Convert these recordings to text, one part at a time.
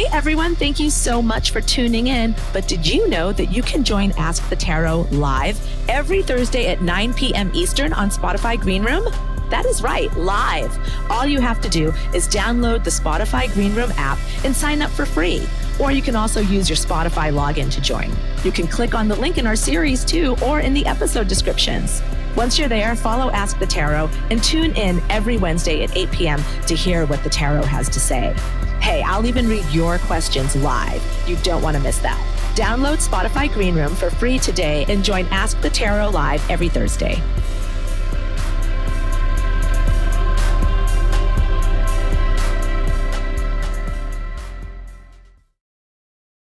Hey everyone, thank you so much for tuning in. But did you know that you can join Ask the Tarot live every Thursday at 9 p.m. Eastern on Spotify Green Room? That is right, live. All you have to do is download the Spotify Green Room app and sign up for free. Or you can also use your Spotify login to join. You can click on the link in our series too, or in the episode descriptions. Once you're there, follow Ask the Tarot and tune in every Wednesday at 8 p.m. to hear what the tarot has to say. Hey, I'll even read your questions live. You don't want to miss that. Download Spotify Green Room for free today and join Ask the Tarot live every Thursday.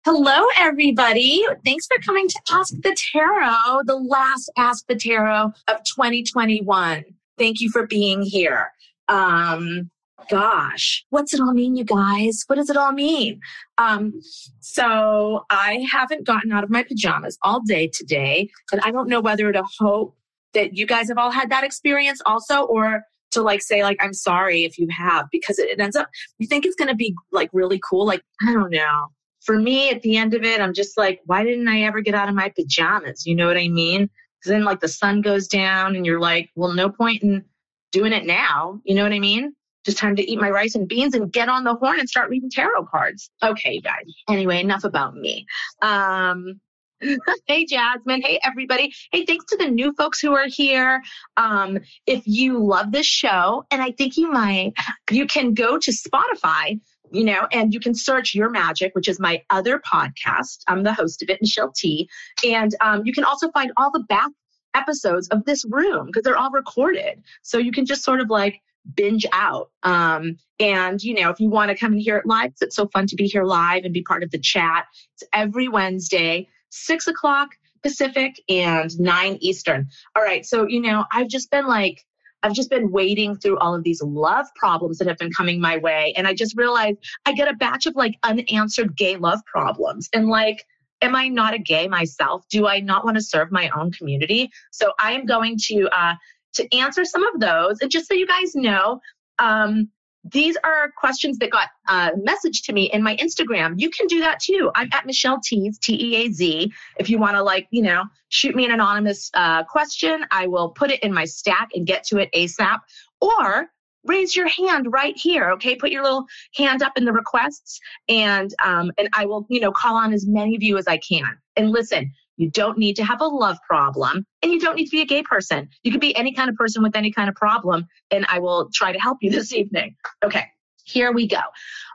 Hello, everybody. Thanks for coming to Ask the Tarot, the last Ask the Tarot of 2021. Thank you for being here. Um, gosh, what's it all mean, you guys? What does it all mean? Um, so I haven't gotten out of my pajamas all day today, and I don't know whether to hope that you guys have all had that experience also, or to like say like I'm sorry if you have, because it, ends up you think it's going to be like really cool. Like I don't know for me, at the end of it, I'm just like, why didn't I ever get out of my pajamas? You know what I mean? Because then, like, the sun goes down, and you're like, well, no point in doing it now. You know what I mean? Just time to eat my rice and beans and get on the horn and start reading tarot cards. Okay, guys. Anyway, enough about me. Um, hey jasmine hey everybody hey thanks to the new folks who are here um, if you love this show and i think you might you can go to spotify you know, and you can search Your Magic, which is my other podcast. I'm the host of it, Michelle Tea. And um, you can also find all the back episodes of this room because they're all recorded. So you can just sort of like binge out. Um, and, you know, if you want to come and hear it live, it's so fun to be here live and be part of the chat. It's every Wednesday, six o'clock Pacific and nine Eastern. All right. So, you know, I've just been like, I've just been wading through all of these love problems that have been coming my way. And I just realized I get a batch of like unanswered gay love problems. And like, am I not a gay myself? Do I not want to serve my own community? So I am going to uh, to answer some of those. And just so you guys know, um, these are questions that got uh, messaged to me in my Instagram. You can do that too. I'm at Michelle Teaz, T E A Z. If you want to, like, you know, shoot me an anonymous uh, question, I will put it in my stack and get to it ASAP. Or raise your hand right here. Okay, put your little hand up in the requests, and um, and I will, you know, call on as many of you as I can. And listen, you don't need to have a love problem and you don't need to be a gay person. You can be any kind of person with any kind of problem, and I will try to help you this evening. Okay, here we go.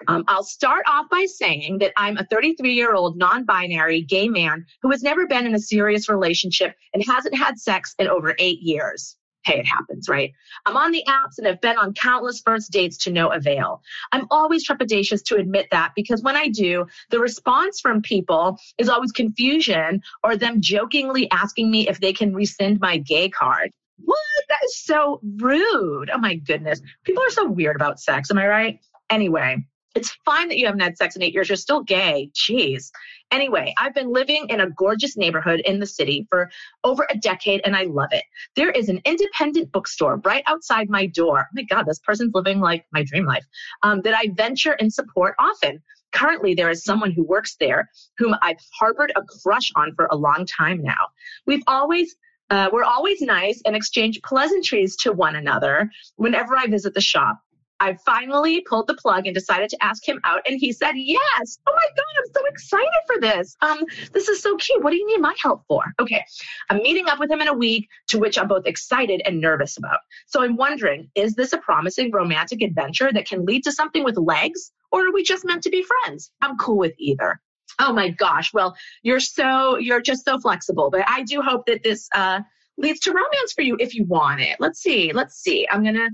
Um, I'll start off by saying that I'm a 33 year old non binary gay man who has never been in a serious relationship and hasn't had sex in over eight years hey, it happens, right? I'm on the apps and have been on countless first dates to no avail. I'm always trepidatious to admit that because when I do, the response from people is always confusion or them jokingly asking me if they can rescind my gay card. What? That is so rude. Oh my goodness. People are so weird about sex. Am I right? Anyway, it's fine that you haven't had sex in eight years. You're still gay. Jeez. Anyway, I've been living in a gorgeous neighborhood in the city for over a decade and I love it. There is an independent bookstore right outside my door. Oh my God, this person's living like my dream life um, that I venture and support often. Currently, there is someone who works there whom I've harbored a crush on for a long time now. We've always uh, we're always nice and exchange pleasantries to one another whenever I visit the shop. I finally pulled the plug and decided to ask him out, and he said yes. Oh my God, I'm so excited for this. Um, this is so cute. What do you need my help for? Okay, I'm meeting up with him in a week, to which I'm both excited and nervous about. So I'm wondering, is this a promising romantic adventure that can lead to something with legs, or are we just meant to be friends? I'm cool with either. Oh my gosh. Well, you're so you're just so flexible, but I do hope that this uh leads to romance for you if you want it. Let's see. Let's see. I'm going to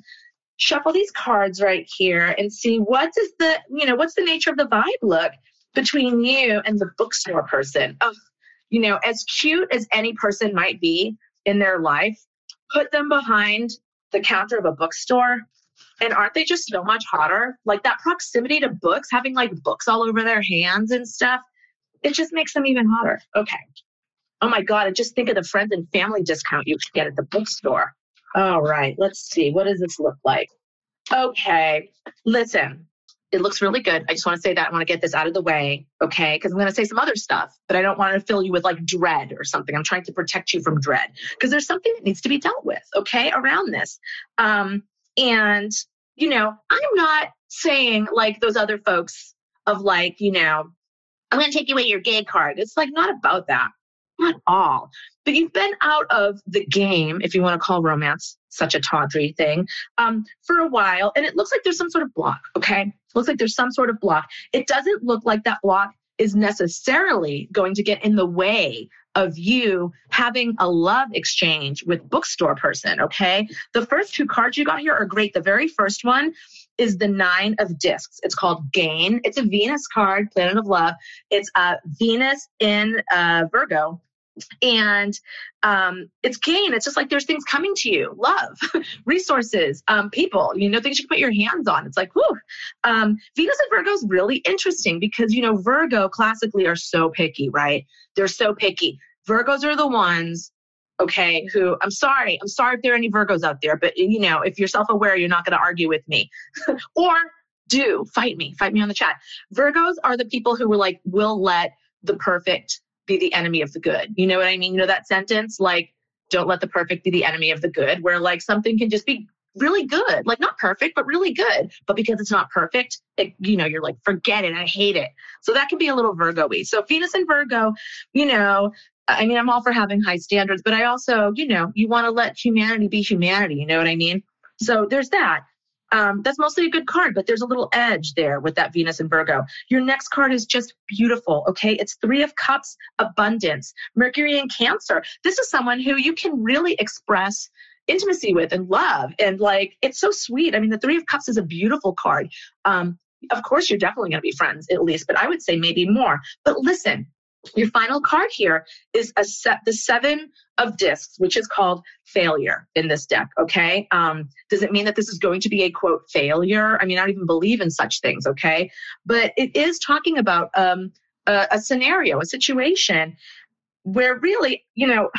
shuffle these cards right here and see what does the, you know, what's the nature of the vibe look between you and the bookstore person. Oh, you know, as cute as any person might be in their life, put them behind the counter of a bookstore. And aren't they just so much hotter? Like that proximity to books, having like books all over their hands and stuff, it just makes them even hotter. Okay. Oh my God. And just think of the friends and family discount you could get at the bookstore. All right, let's see. What does this look like? Okay, listen. it looks really good. I just want to say that I want to get this out of the way, okay? Because I'm going to say some other stuff, but I don't want to fill you with like dread or something. I'm trying to protect you from dread because there's something that needs to be dealt with, okay, around this. Um, and you know, I'm not saying like those other folks of like, you know, I'm going to take away your gay card. It's like not about that, not all. But you've been out of the game, if you want to call romance such a tawdry thing, um, for a while, and it looks like there's some sort of block. Okay, it looks like there's some sort of block. It doesn't look like that block is necessarily going to get in the way of you having a love exchange with bookstore person okay the first two cards you got here are great the very first one is the nine of discs. It's called Gain. It's a Venus card, Planet of Love. It's uh, Venus in uh, Virgo. And um, it's gain. It's just like there's things coming to you, love, resources, um, people, you know, things you can put your hands on. It's like, whew. Um, Venus and Virgo is really interesting because, you know, Virgo classically are so picky, right? They're so picky. Virgos are the ones okay, who I'm sorry, I'm sorry if there are any Virgos out there, but you know, if you're self aware, you're not going to argue with me. or do fight me, fight me on the chat. Virgos are the people who were like, will let the perfect be the enemy of the good. You know what I mean? You know that sentence? Like, don't let the perfect be the enemy of the good, where like something can just be really good, like not perfect, but really good. But because it's not perfect, it, you know, you're like, forget it, I hate it. So that can be a little Virgo y. So Venus and Virgo, you know, I mean, I'm all for having high standards, but I also, you know, you want to let humanity be humanity. You know what I mean? So there's that. Um, that's mostly a good card, but there's a little edge there with that Venus and Virgo. Your next card is just beautiful. Okay. It's Three of Cups, abundance, Mercury and Cancer. This is someone who you can really express intimacy with and love. And like, it's so sweet. I mean, the Three of Cups is a beautiful card. Um, of course, you're definitely going to be friends at least, but I would say maybe more. But listen, your final card here is a set, the seven of discs, which is called failure in this deck. Okay. Um, does it mean that this is going to be a quote failure? I mean, I don't even believe in such things. Okay. But it is talking about um, a, a scenario, a situation where really, you know,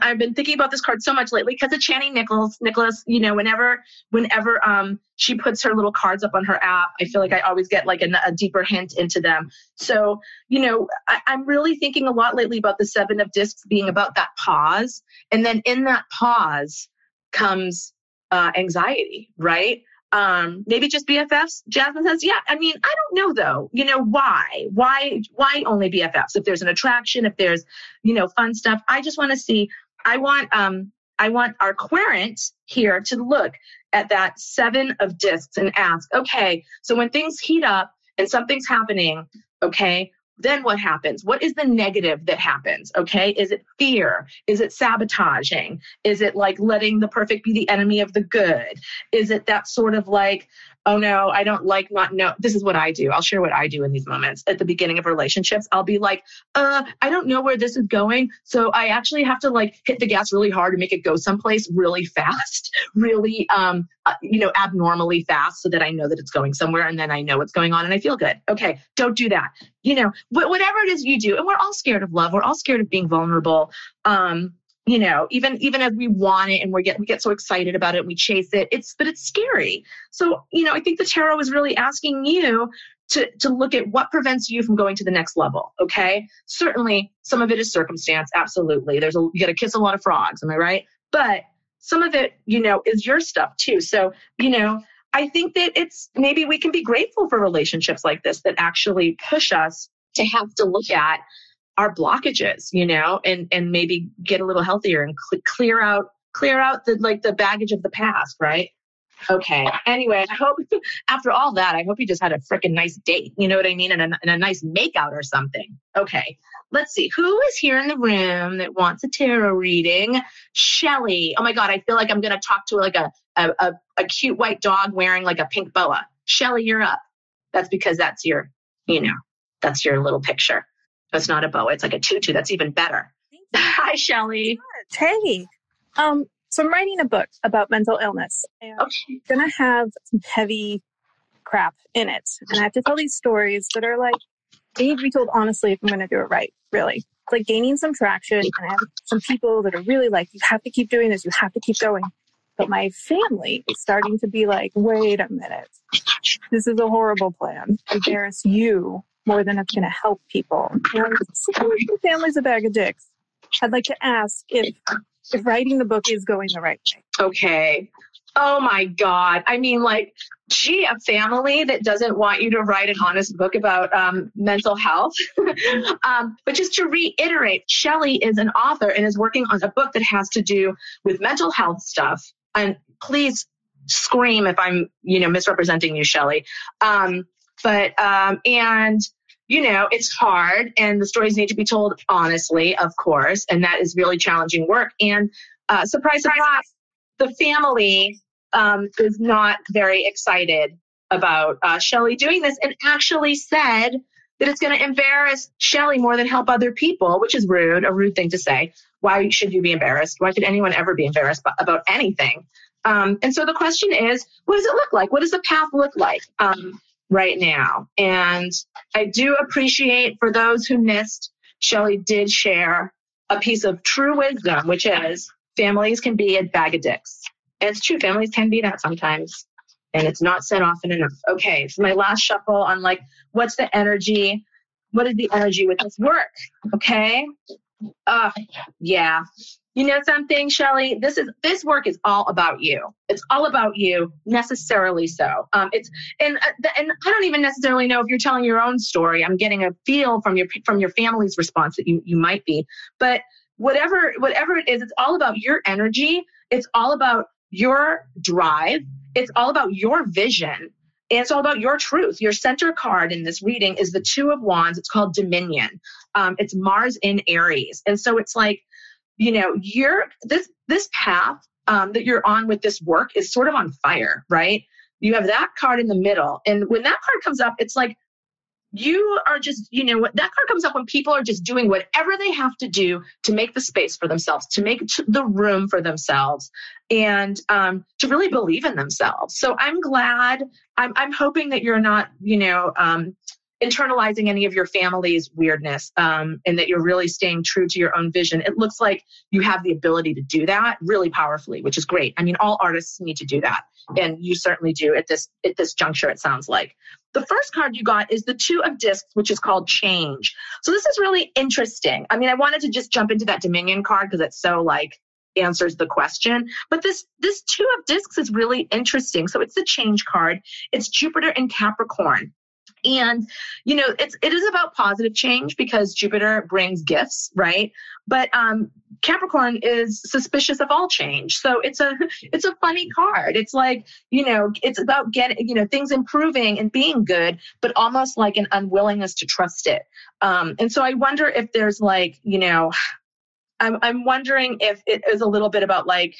i have been thinking about this card so much lately because of Chani Nichols. Nicholas, you know, whenever whenever um, she puts her little cards up on her app, I feel like I always get like a, a deeper hint into them. So, you know, I, I'm really thinking a lot lately about the Seven of Discs being about that pause, and then in that pause comes uh, anxiety, right? Um, maybe just BFFs. Jasmine says, yeah. I mean, I don't know though. You know why? Why? Why only BFFs? If there's an attraction, if there's, you know, fun stuff. I just want to see. I want um, I want our querent here to look at that seven of discs and ask, okay, so when things heat up and something's happening, okay, then what happens? What is the negative that happens? Okay. Is it fear? Is it sabotaging? Is it like letting the perfect be the enemy of the good? Is it that sort of like, oh no, I don't like not know. This is what I do. I'll share what I do in these moments at the beginning of relationships. I'll be like, uh, I don't know where this is going. So I actually have to like hit the gas really hard and make it go someplace really fast, really, um, uh, you know, abnormally fast so that I know that it's going somewhere and then I know what's going on and I feel good. Okay. Don't do that. You know, whatever it is you do. And we're all scared of love. We're all scared of being vulnerable. Um, you know even even as we want it and we get we get so excited about it and we chase it it's but it's scary. So you know i think the tarot is really asking you to to look at what prevents you from going to the next level okay? Certainly some of it is circumstance absolutely. There's a you got to kiss a lot of frogs am i right? But some of it you know is your stuff too. So you know i think that it's maybe we can be grateful for relationships like this that actually push us to have to look at our blockages, you know, and and maybe get a little healthier and cl- clear out clear out the like the baggage of the past, right? Okay. Anyway, I hope after all that, I hope you just had a freaking nice date. You know what I mean? And a, and a nice makeout or something. Okay. Let's see. Who is here in the room that wants a tarot reading? Shelly. Oh my God. I feel like I'm going to talk to like a, a, a, a cute white dog wearing like a pink boa. Shelly, you're up. That's because that's your, you know, that's your little picture. It's not a boa. It's like a tutu. That's even better. Hi, Shelly. Hey. Um, so I'm writing a book about mental illness. And okay. I'm gonna have some heavy crap in it. And I have to tell these stories that are like they need to be told honestly if I'm gonna do it right, really. It's like gaining some traction and I have some people that are really like, you have to keep doing this, you have to keep going. But my family is starting to be like, wait a minute. This is a horrible plan. Embarrass you more than it's going to help people. And the family's a bag of dicks. I'd like to ask if if writing the book is going the right way. Okay. Oh my God. I mean, like, gee, a family that doesn't want you to write an honest book about um, mental health. um, but just to reiterate, Shelley is an author and is working on a book that has to do with mental health stuff. And please scream if I'm, you know, misrepresenting you, Shelley. Um, but, um, and, you know, it's hard and the stories need to be told honestly, of course. And that is really challenging work. And uh, surprise, surprise, the family um, is not very excited about uh, Shelley doing this and actually said that it's going to embarrass Shelley more than help other people, which is rude, a rude thing to say. Why should you be embarrassed? Why should anyone ever be embarrassed about anything? Um, and so the question is, what does it look like? What does the path look like um, right now? And I do appreciate for those who missed, Shelley did share a piece of true wisdom, which is families can be a bag of dicks. And it's true, families can be that sometimes. And it's not said often enough. Okay, so my last shuffle on like, what's the energy? What is the energy with this work? Okay. Uh, yeah. You know something, Shelley? This is this work is all about you. It's all about you, necessarily so. Um, it's and uh, and I don't even necessarily know if you're telling your own story. I'm getting a feel from your from your family's response that you you might be, but whatever whatever it is, it's all about your energy. It's all about your drive. It's all about your vision. It's all about your truth. Your center card in this reading is the Two of Wands. It's called Dominion. Um, it's Mars in Aries, and so it's like, you know, you're this this path um, that you're on with this work is sort of on fire, right? You have that card in the middle, and when that card comes up, it's like you are just, you know, that card comes up when people are just doing whatever they have to do to make the space for themselves, to make the room for themselves, and um, to really believe in themselves. So I'm glad. I'm, I'm hoping that you're not, you know, um, internalizing any of your family's weirdness um, and that you're really staying true to your own vision. It looks like you have the ability to do that really powerfully, which is great. I mean, all artists need to do that, and you certainly do at this at this juncture. It sounds like the first card you got is the two of discs, which is called change. So this is really interesting. I mean, I wanted to just jump into that Dominion card because it's so like answers the question. But this this two of discs is really interesting. So it's the change card. It's Jupiter and Capricorn and you know it's it is about positive change because jupiter brings gifts right? But um capricorn is suspicious of all change. So it's a it's a funny card. It's like you know it's about getting you know things improving and being good but almost like an unwillingness to trust it. Um and so i wonder if there's like you know i'm i'm wondering if it is a little bit about like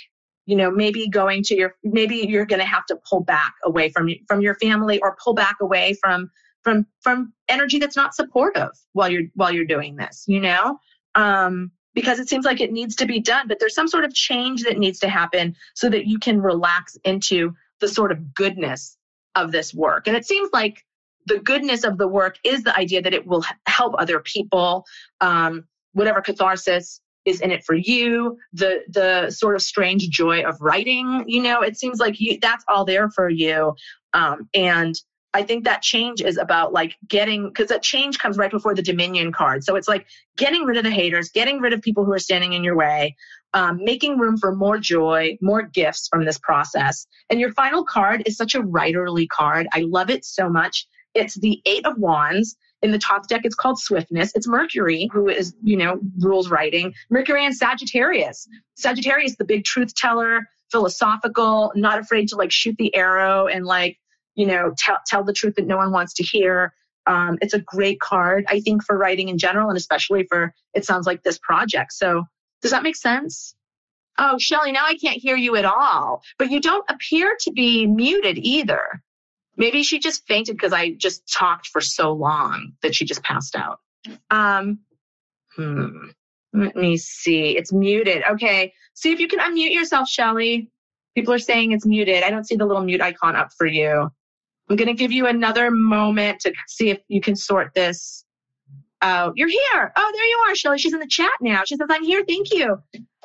you know maybe going to your maybe you're going to have to pull back away from from your family or pull back away from from from energy that's not supportive while you're while you're doing this you know? Um because it seems like it needs to be done but there's some sort of change that needs to happen so that you can relax into the sort of goodness of this work. And it seems like the goodness of the work is the idea that it will help other people. Um, whatever catharsis is in it for you the the sort of strange joy of writing you know? It seems like you that's all there for you. Um, and I think that change is about like getting, because that change comes right before the Dominion card. So it's like getting rid of the haters, getting rid of people who are standing in your way, um, making room for more joy, more gifts from this process. And your final card is such a writerly card. I love it so much. It's the Eight of Wands. In the Thoth deck, it's called Swiftness. It's Mercury, who is, you know, rules writing. Mercury and Sagittarius. Sagittarius, the big truth teller, philosophical, not afraid to like shoot the arrow and like you know, tell, tell the truth that no one wants to hear. Um, it's a great card, I think, for writing in general, and especially for it sounds like this project. So, does that make sense? Oh, Shelly, now I can't hear you at all. But you don't appear to be muted either. Maybe she just fainted because I just talked for so long that she just passed out. Um, hmm. Let me see. It's muted. Okay. See if you can unmute yourself, Shelly. People are saying it's muted. I don't see the little mute icon up for you. I'm going to give you another moment to see if you can sort this out. You're here. Oh, there you are, Shelley. She's in the chat now. She says, I'm here. Thank you.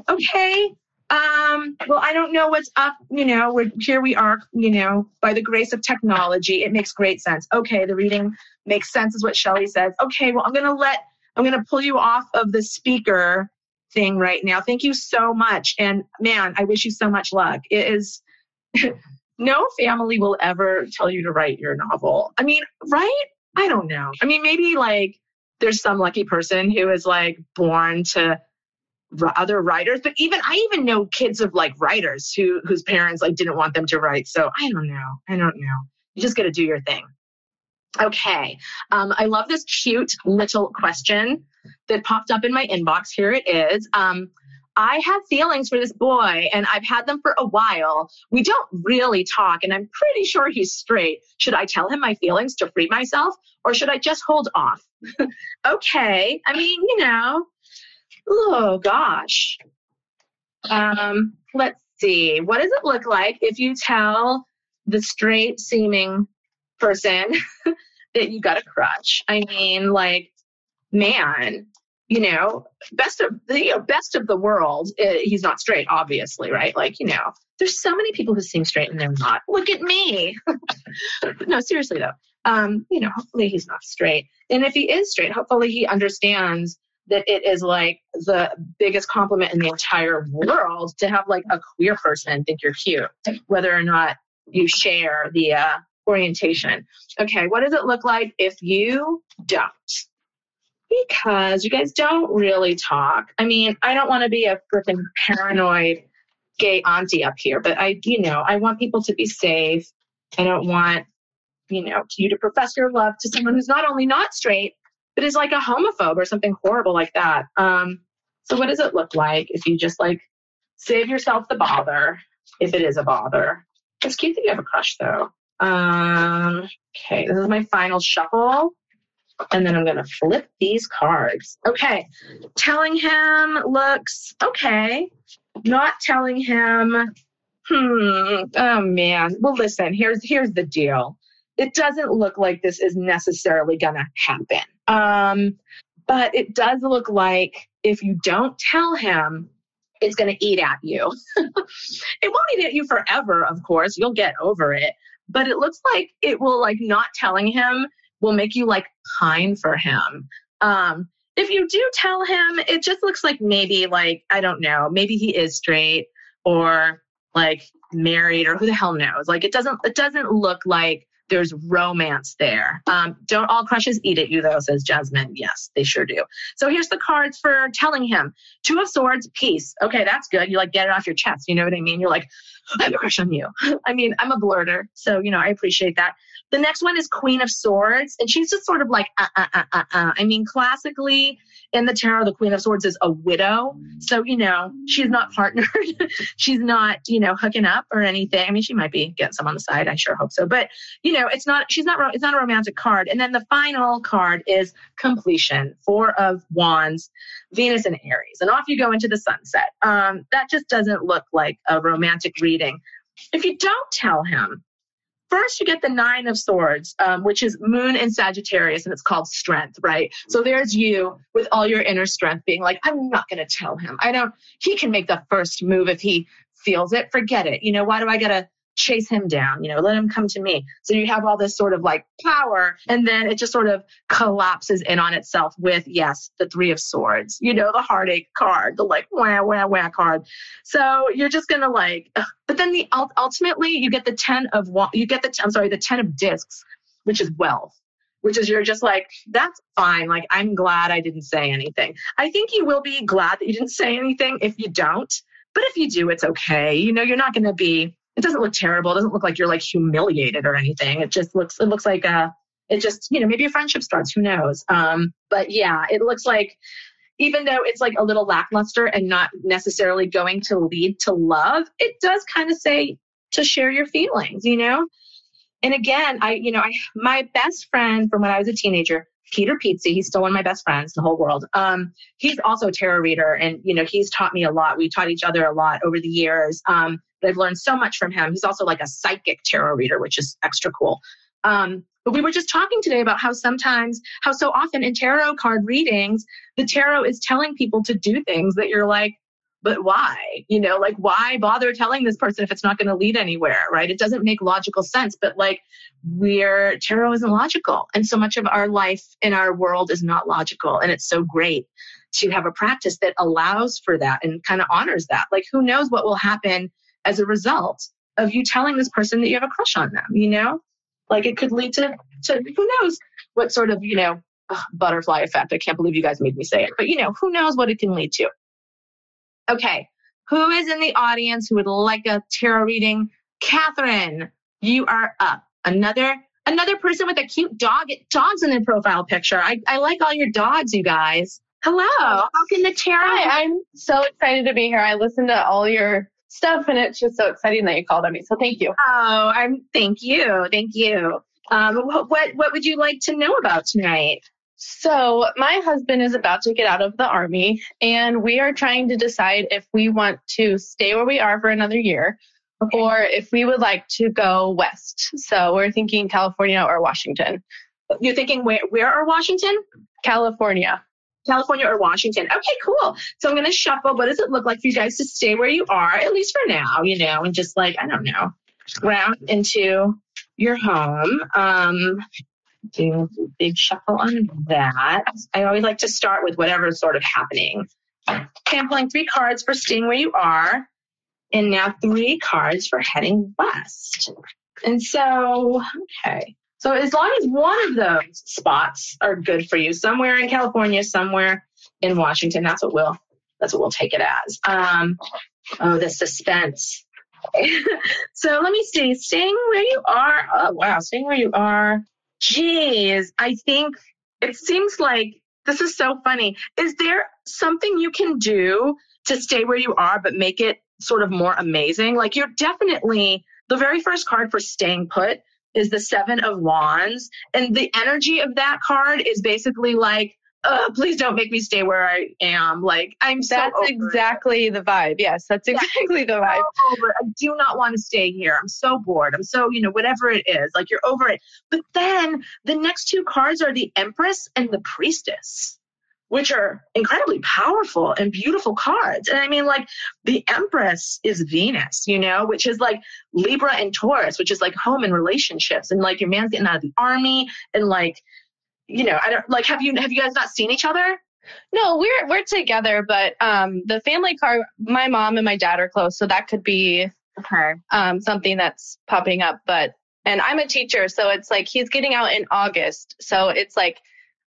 Okay. Um, well, I don't know what's up. You know, we're, here we are, you know, by the grace of technology. It makes great sense. Okay, the reading makes sense, is what Shelly says. Okay, well, I'm going to let, I'm going to pull you off of the speaker thing right now. Thank you so much. And man, I wish you so much luck. It is, no family will ever tell you to write your novel. I mean, right? I don't know. I mean, maybe like there's some lucky person who is like born to other writers but even i even know kids of like writers who whose parents like didn't want them to write so i don't know i don't know you just got to do your thing okay um, i love this cute little question that popped up in my inbox here it is um, I have feelings for this boy and I've had them for a while. We don't really talk and I'm pretty sure he's straight. Should I tell him my feelings to free myself or should I just hold off? okay. I mean, you know, Oh gosh. Um, let's see. What does it look like if you tell the straight seeming person that you got a crush? I mean, like, man, you know, best of the you know, best of the world. Uh, he's not straight, obviously, right? Like, you know, there's so many people who seem straight and they're not. Look at me. no, seriously though. Um, you know, hopefully he's not straight. And if he is straight, hopefully he understands that it is like the biggest compliment in the entire world to have like a queer person think you're cute, whether or not you share the uh, orientation. Okay, what does it look like if you don't? Because you guys don't really talk. I mean, I don't want to be a freaking paranoid gay auntie up here, but I, you know, I want people to be safe. I don't want, you know, you to profess your love to someone who's not only not straight, but is like a homophobe or something horrible like that. Um, so what does it look like if you just like save yourself the bother, if it is a bother? It's cute that you have a crush though. Um, okay, this is my final shuffle. And then I'm going to flip these cards. Okay, telling him looks okay. Not telling him, hmm, oh man. Well, listen, here's here's the deal. It doesn't look like this is necessarily going to happen. Um, but it does look like if you don't tell him, it's going to eat at you. it won't eat at you forever, of course. You'll get over it. But it looks like it will, like, not telling him will make you, like, pine for him. Um, if you do tell him, it just looks like maybe, like, I don't know, maybe he is straight or like married or who the hell knows. Like, it doesn't, it doesn't look like there's romance there. Um, don't all crushes eat at you, though, says Jasmine. Yes, they sure do. So here's the cards for telling him Two of Swords, peace. Okay, that's good. You like get it off your chest. You know what I mean? You're like, I have a crush on you. I mean, I'm a blurter, so, you know, I appreciate that. The next one is Queen of Swords, and she's just sort of like, uh, uh, uh, uh, uh. I mean, classically, in the tarot, the Queen of Swords is a widow. So, you know, she's not partnered. she's not, you know, hooking up or anything. I mean, she might be getting some on the side. I sure hope so. But, you know, it's not, she's not, it's not a romantic card. And then the final card is completion, Four of Wands, Venus and Aries. And off you go into the sunset. Um, that just doesn't look like a romantic reading. If you don't tell him, First, you get the Nine of Swords, um, which is Moon in Sagittarius, and it's called Strength, right? So there's you with all your inner strength being like, I'm not going to tell him. I don't, he can make the first move if he feels it. Forget it. You know, why do I got to chase him down, you know, let him come to me. So you have all this sort of like power, and then it just sort of collapses in on itself with, yes, the Three of Swords, you know, the heartache card, the like wah, wah, wah card. So you're just gonna like, ugh. but then the ultimately you get the 10 of, you get the, I'm sorry, the 10 of discs, which is wealth which is you're just like, that's fine. Like, I'm glad I didn't say anything. I think you will be glad that you didn't say anything if you don't. But if you do, it's okay. You know, you're not going to be it doesn't look terrible. It doesn't look like you're like humiliated or anything. It just looks it looks like a uh, it just you know maybe a friendship starts. Who knows? Um, but yeah, it looks like even though it's like a little lackluster and not necessarily going to lead to love, it does kind of say to share your feelings. You know. And again, I you know I my best friend from when I was a teenager Peter Pizzi. He's still one of my best friends in the whole world. Um, he's also a tarot reader, and you know he's taught me a lot. We taught each other a lot over the years. Um, I've learned so much from him. He's also like a psychic tarot reader, which is extra cool. Um, but we were just talking today about how sometimes, how so often in tarot card readings, the tarot is telling people to do things that you're like, but why? You know, like why bother telling this person if it's not going to lead anywhere, right? It doesn't make logical sense, but like we're tarot isn't logical. And so much of our life in our world is not logical. And it's so great to have a practice that allows for that and kind of honors that. Like who knows what will happen as a result of you telling this person that you have a crush on them, you know? Like it could lead to, to who knows what sort of, you know, ugh, butterfly effect. I can't believe you guys made me say it, but you know, who knows what it can lead to. Okay. Who is in the audience who would like a tarot reading? Catherine, you are up. Another another person with a cute dog. Dogs in their profile picture. I, I like all your dogs, you guys. Hello. How can the tarot? Hi, I'm so excited to be here. I listened to all your stuff and it's just so exciting that you called on me. So thank you. Oh, I'm thank you. Thank you. Um, what what would you like to know about tonight? So, my husband is about to get out of the army, and we are trying to decide if we want to stay where we are for another year okay. or if we would like to go west. So, we're thinking California or Washington. You're thinking where, where are Washington? California. California or Washington. Okay, cool. So I'm going to shuffle. What does it look like for you guys to stay where you are, at least for now, you know, and just like, I don't know, ground into your home. Um, do a big shuffle on that. I always like to start with whatever's sort of happening. Okay, I'm three cards for staying where you are, and now three cards for heading west. And so, okay. So as long as one of those spots are good for you, somewhere in California, somewhere in Washington, that's what we'll that's what we'll take it as. Um, oh, the suspense. so let me see. Staying where you are. Oh wow, staying where you are. Geez, I think it seems like this is so funny. Is there something you can do to stay where you are but make it sort of more amazing? Like you're definitely the very first card for staying put is the seven of wands and the energy of that card is basically like uh, please don't make me stay where I am. Like I'm so That's exactly it. the vibe. Yes, that's exactly the vibe. So over. I do not want to stay here. I'm so bored. I'm so, you know, whatever it is, like you're over it. But then the next two cards are the Empress and the Priestess. Which are incredibly powerful and beautiful cards. And I mean, like, the Empress is Venus, you know, which is like Libra and Taurus, which is like home and relationships. And like, your man's getting out of the army and like, you know, I don't like have you have you guys not seen each other? No, we're we're together, but um the family card. my mom and my dad are close, so that could be okay. um something that's popping up, but and I'm a teacher, so it's like he's getting out in August. So it's like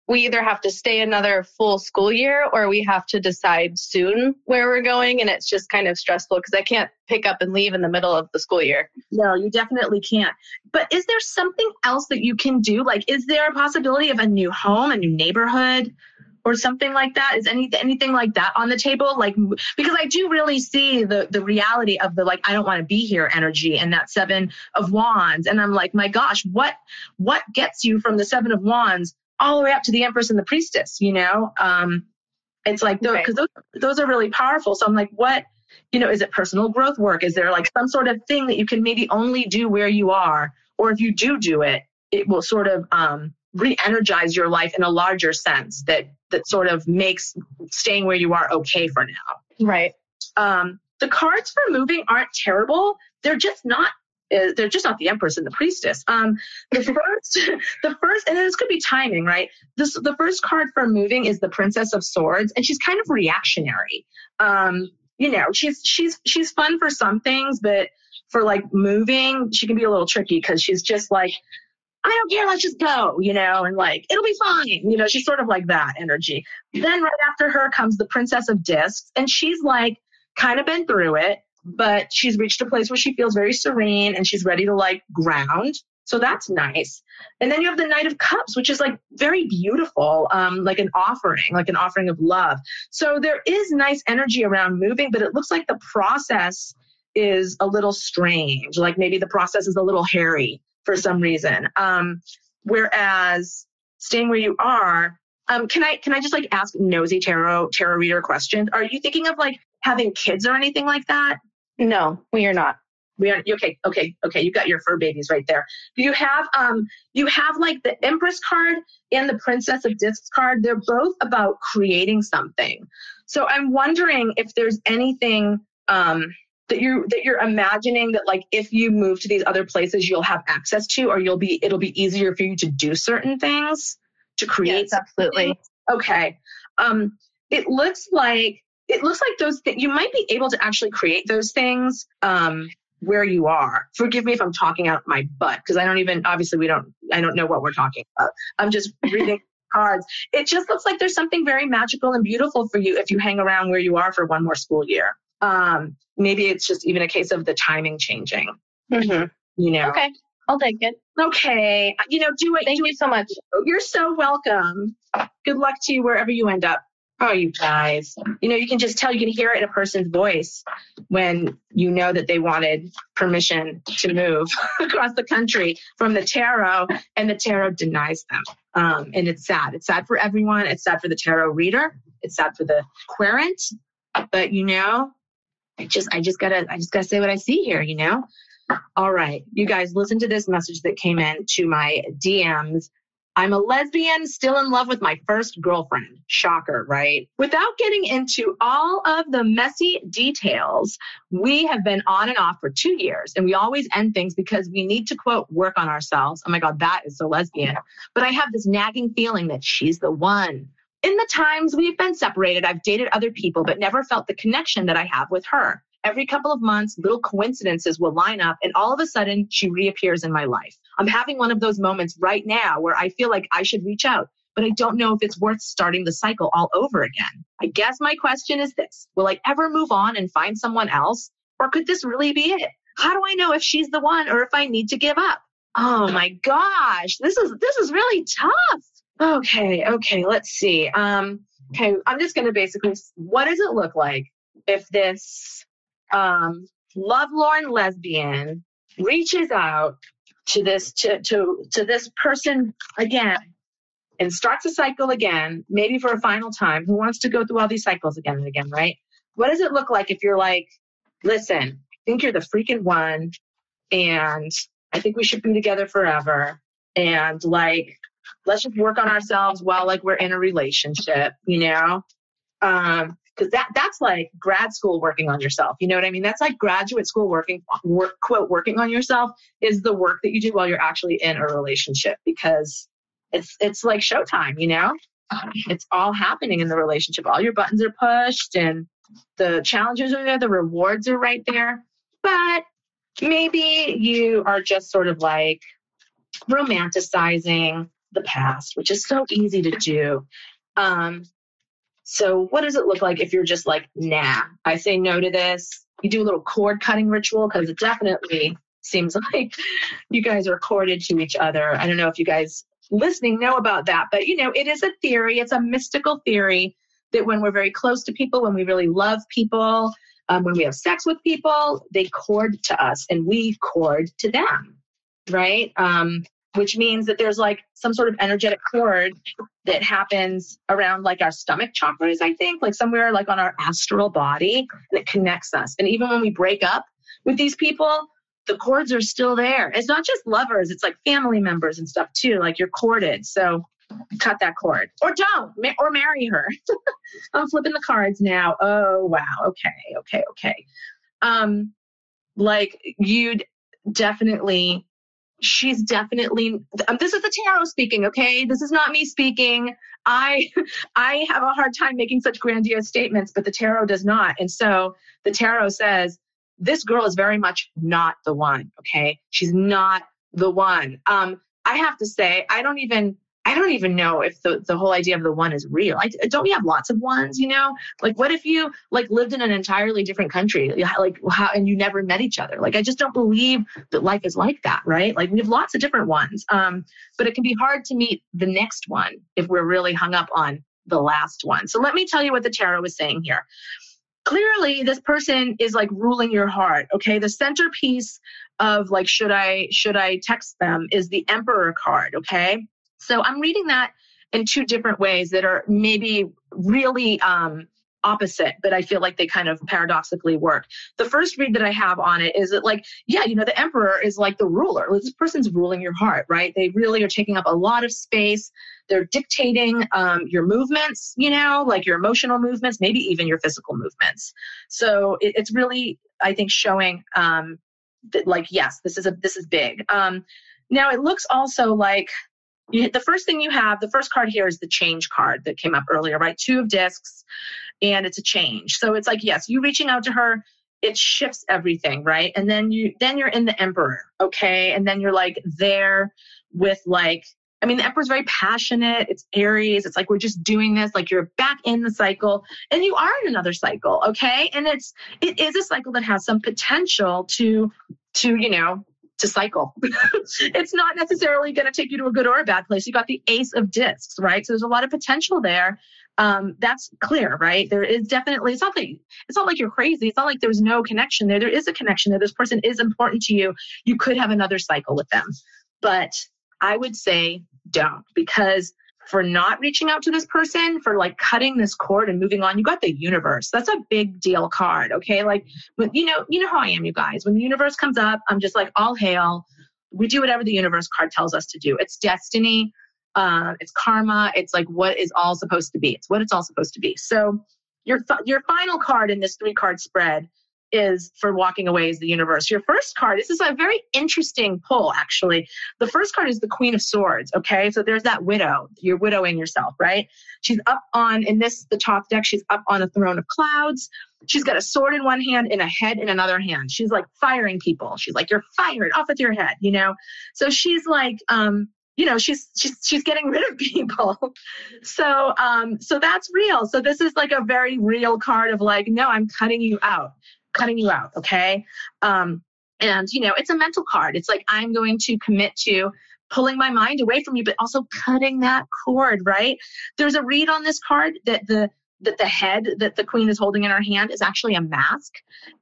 we either have to stay another full school year or we have to decide soon where we're going and it's just kind of stressful because i can't pick up and leave in the middle of the school year. No you definitely can't. But is there something else that you can do? Like is there a possibility of a new home a new neighborhood or something like that? Is any, anything like that on the table? Like because i do really see the the reality of the like i don't want to be here energy and that seven of wands. And i'm like my gosh what what gets you from the seven of wands all the way up to the empress and the priestess you know? Um it's like because right. those, those are really powerful. So i'm like what you know is it personal growth work? Is there like some sort of thing that you can maybe only do where you are? Or if you do do it it will sort of um re-energize your life in a larger sense that that sort of makes staying where you are okay for now. Right. Um the cards for moving aren't terrible. They're just not is they're just not the empress and the priestess. Um, the first, the first, and this could be timing, right? This the first card for moving is the Princess of Swords, and she's kind of reactionary. Um, you know, she's she's she's fun for some things, but for like moving, she can be a little tricky because she's just like, I don't care, let's just go, you know, and like it'll be fine, you know. She's sort of like that energy. Then right after her comes the Princess of Discs, and she's like kind of been through it but she's reached a place where she feels very serene and she's ready to like ground. So that's nice. And then you have the Knight of Cups, which is like very beautiful, um, like an offering, like an offering of love. So there is nice energy around moving, but it looks like the process is a little strange. Like maybe the process is a little hairy for some reason. Um, whereas staying where you are, um, can I can I just like ask nosy tarot tarot reader questions? Are you thinking of like having kids or anything like that? No, we are not. We are okay. Okay. Okay. You got your fur babies right there. You have um. You have like the Empress card and the Princess of Discs card. They're both about creating something. So I'm wondering if there's anything um, that you're that you're imagining that like if you move to these other places you'll have access to or you'll be it'll be easier for you to do certain things to create yes, absolutely okay um it looks like it looks like those th- you might be able to actually create those things um where you are forgive me if i'm talking out my butt because i don't even obviously we don't i don't know what we're talking about i'm just reading cards it just looks like there's something very magical and beautiful for you if you hang around where you are for one more school year um, maybe it's just even a case of the timing changing. Mm-hmm. You know. Okay, I'll take it. Okay, you know, do it. Thank do you it. so much. You're so welcome. Good luck to you wherever you end up. Oh, you guys. You know, you can just tell, you can hear it in a person's voice when you know that they wanted permission to move across the country from the tarot and the tarot denies them. Um, and it's sad. It's sad for everyone. It's sad for the tarot reader. It's sad for the querent. But you know, I just I just gotta I just gotta say what I see here, you know? All right, you guys listen to this message that came in to my DMs. I'm a lesbian still in love with my first girlfriend. Shocker, right? Without getting into all of the messy details, we have been on and off for two years and we always end things because we need to quote work on ourselves. Oh my God, that is so lesbian. But I have this nagging feeling that she's the one. In the times we've been separated, I've dated other people, but never felt the connection that I have with her. Every couple of months, little coincidences will line up, and all of a sudden, she reappears in my life. I'm having one of those moments right now where I feel like I should reach out, but I don't know if it's worth starting the cycle all over again. I guess my question is this Will I ever move on and find someone else? Or could this really be it? How do I know if she's the one or if I need to give up? Oh my gosh, this is this is really tough. Okay, okay, let's see. Um, okay, I'm just to basically, what does it look like if this um, lovelorn lesbian reaches out to this to, to to this person again and starts a cycle again, maybe for a final time? Who wants to go through all these cycles again and again, right? What does it look like if you're like, listen, I think you're the freaking one, and I think we should be together forever, and like let's just work on ourselves while like we're in a relationship, you know? Um, because that that's like grad school working on yourself. You know what I mean? That's like graduate school working work quote working on yourself is the work that you do while you're actually in a relationship because it's it's like showtime, you know? It's all happening in the relationship. All your buttons are pushed and the challenges are there, the rewards are right there. But maybe you are just sort of like romanticizing the past, which is so easy to do. Um, so, what does it look like if you're just like, nah, I say no to this? You do a little cord cutting ritual because it definitely seems like you guys are corded to each other. I don't know if you guys listening know about that, but you know, it is a theory, it's a mystical theory that when we're very close to people, when we really love people, um, when we have sex with people, they cord to us and we cord to them, right? Um, which means that there's like some sort of energetic cord that happens around like our stomach chakras, I think, like somewhere like on our astral body, and it connects us. And even when we break up with these people, the cords are still there. It's not just lovers, it's like family members and stuff too. Like you're corded. So cut that cord or don't or marry her. I'm flipping the cards now. Oh, wow. Okay. Okay. Okay. Um, like you'd definitely she's definitely um, this is the tarot speaking okay? This is not me speaking. I i have a hard time making such grandiose statements but the tarot does not. And so the tarot says this girl is very much not the one okay? She's not the one. Um i have to say i don't even I don't even know if the, the whole idea of the one is real. Like, don't we have lots of ones, you know? Like, what if you like lived in an entirely different country, like how, and you never met each other? Like, I just don't believe that life is like that, right? Like, we have lots of different ones, um, but it can be hard to meet the next one if we're really hung up on the last one. So let me tell you what the tarot is saying here. Clearly, this person is like ruling your heart. Okay, the centerpiece of like should I should I text them is the Emperor card. Okay, so I'm reading that in two different ways that are maybe really um, opposite, but I feel like they kind of paradoxically work. The first read that I have on it is that, like, yeah, you know, the emperor is like the ruler. This person's ruling your heart, right? They really are taking up a lot of space. they're dictating um, your movements, you know, like your emotional movements, maybe even your physical movements. So it, it's really, I think, showing um, that, like, yes, this is a this is big. Um, now it looks also like you, the first thing you have, the first card here is the change card that came up earlier, right? Two of discs, and it's a change. So it's like, yes, you reaching out to her, it shifts everything, right? And then you then you're in the emperor, okay? And then you're like there with like I mean, the emperor's very passionate. It's Aries. It's like we're just doing this. Like you're back in the cycle, and you are in another cycle, okay? And it's it is a cycle that has some potential to to you know to cycle. it's not necessarily going to take you to a good or a bad place. You got the ace of discs, right? So there's a lot of potential there. Um, that's clear, right? There is definitely like it's not like you're crazy. It's not like there's no connection there. There is a connection there. This person is important to you. You could have another cycle with them, but I would say don't because for not reaching out to this person, for like cutting this cord and moving on, you got the universe. That's a big deal card. Okay. Like, you know, you know how I am, you guys. When the universe comes up, I'm just like, all hail. We do whatever the universe card tells us to do. It's destiny. Uh, it's karma. It's like what is all supposed to be. It's what it's all supposed to be. So your, your final card in this three card spread is for walking away is the universe. Your first card, this is a very interesting pull, actually. The first card is the Queen of Swords. Okay. So there's that widow. You're widowing yourself, right? She's up on, in this, the Thoth deck, she's up on a throne of clouds. She's got a sword in one hand and a head in another hand. She's like firing people. She's like, you're fired off with your head, you know? So she's like, um, you know she's she's she's getting rid of people so um so that's real so this is like a very real card of like no i'm cutting you out cutting you out, okay? Um, and, you know, it's a mental card. It's like, I'm going to commit to pulling my mind away from you, but also cutting that cord, right? There's a read on this card that the that the head that the queen is holding in her hand is actually a mask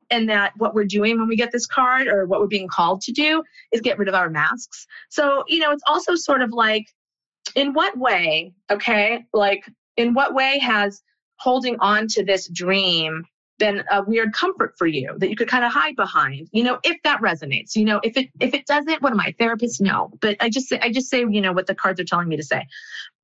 and that what we're doing when we get this card or what we're being called to do is get rid of our masks so you know it's also sort of like in what way okay like in what way has holding on to this dream been a weird comfort for you that you could kind of hide behind you know if that resonates you know if it if it doesn't what am i therapist? No but i just say i just say you know what the cards are telling me to say.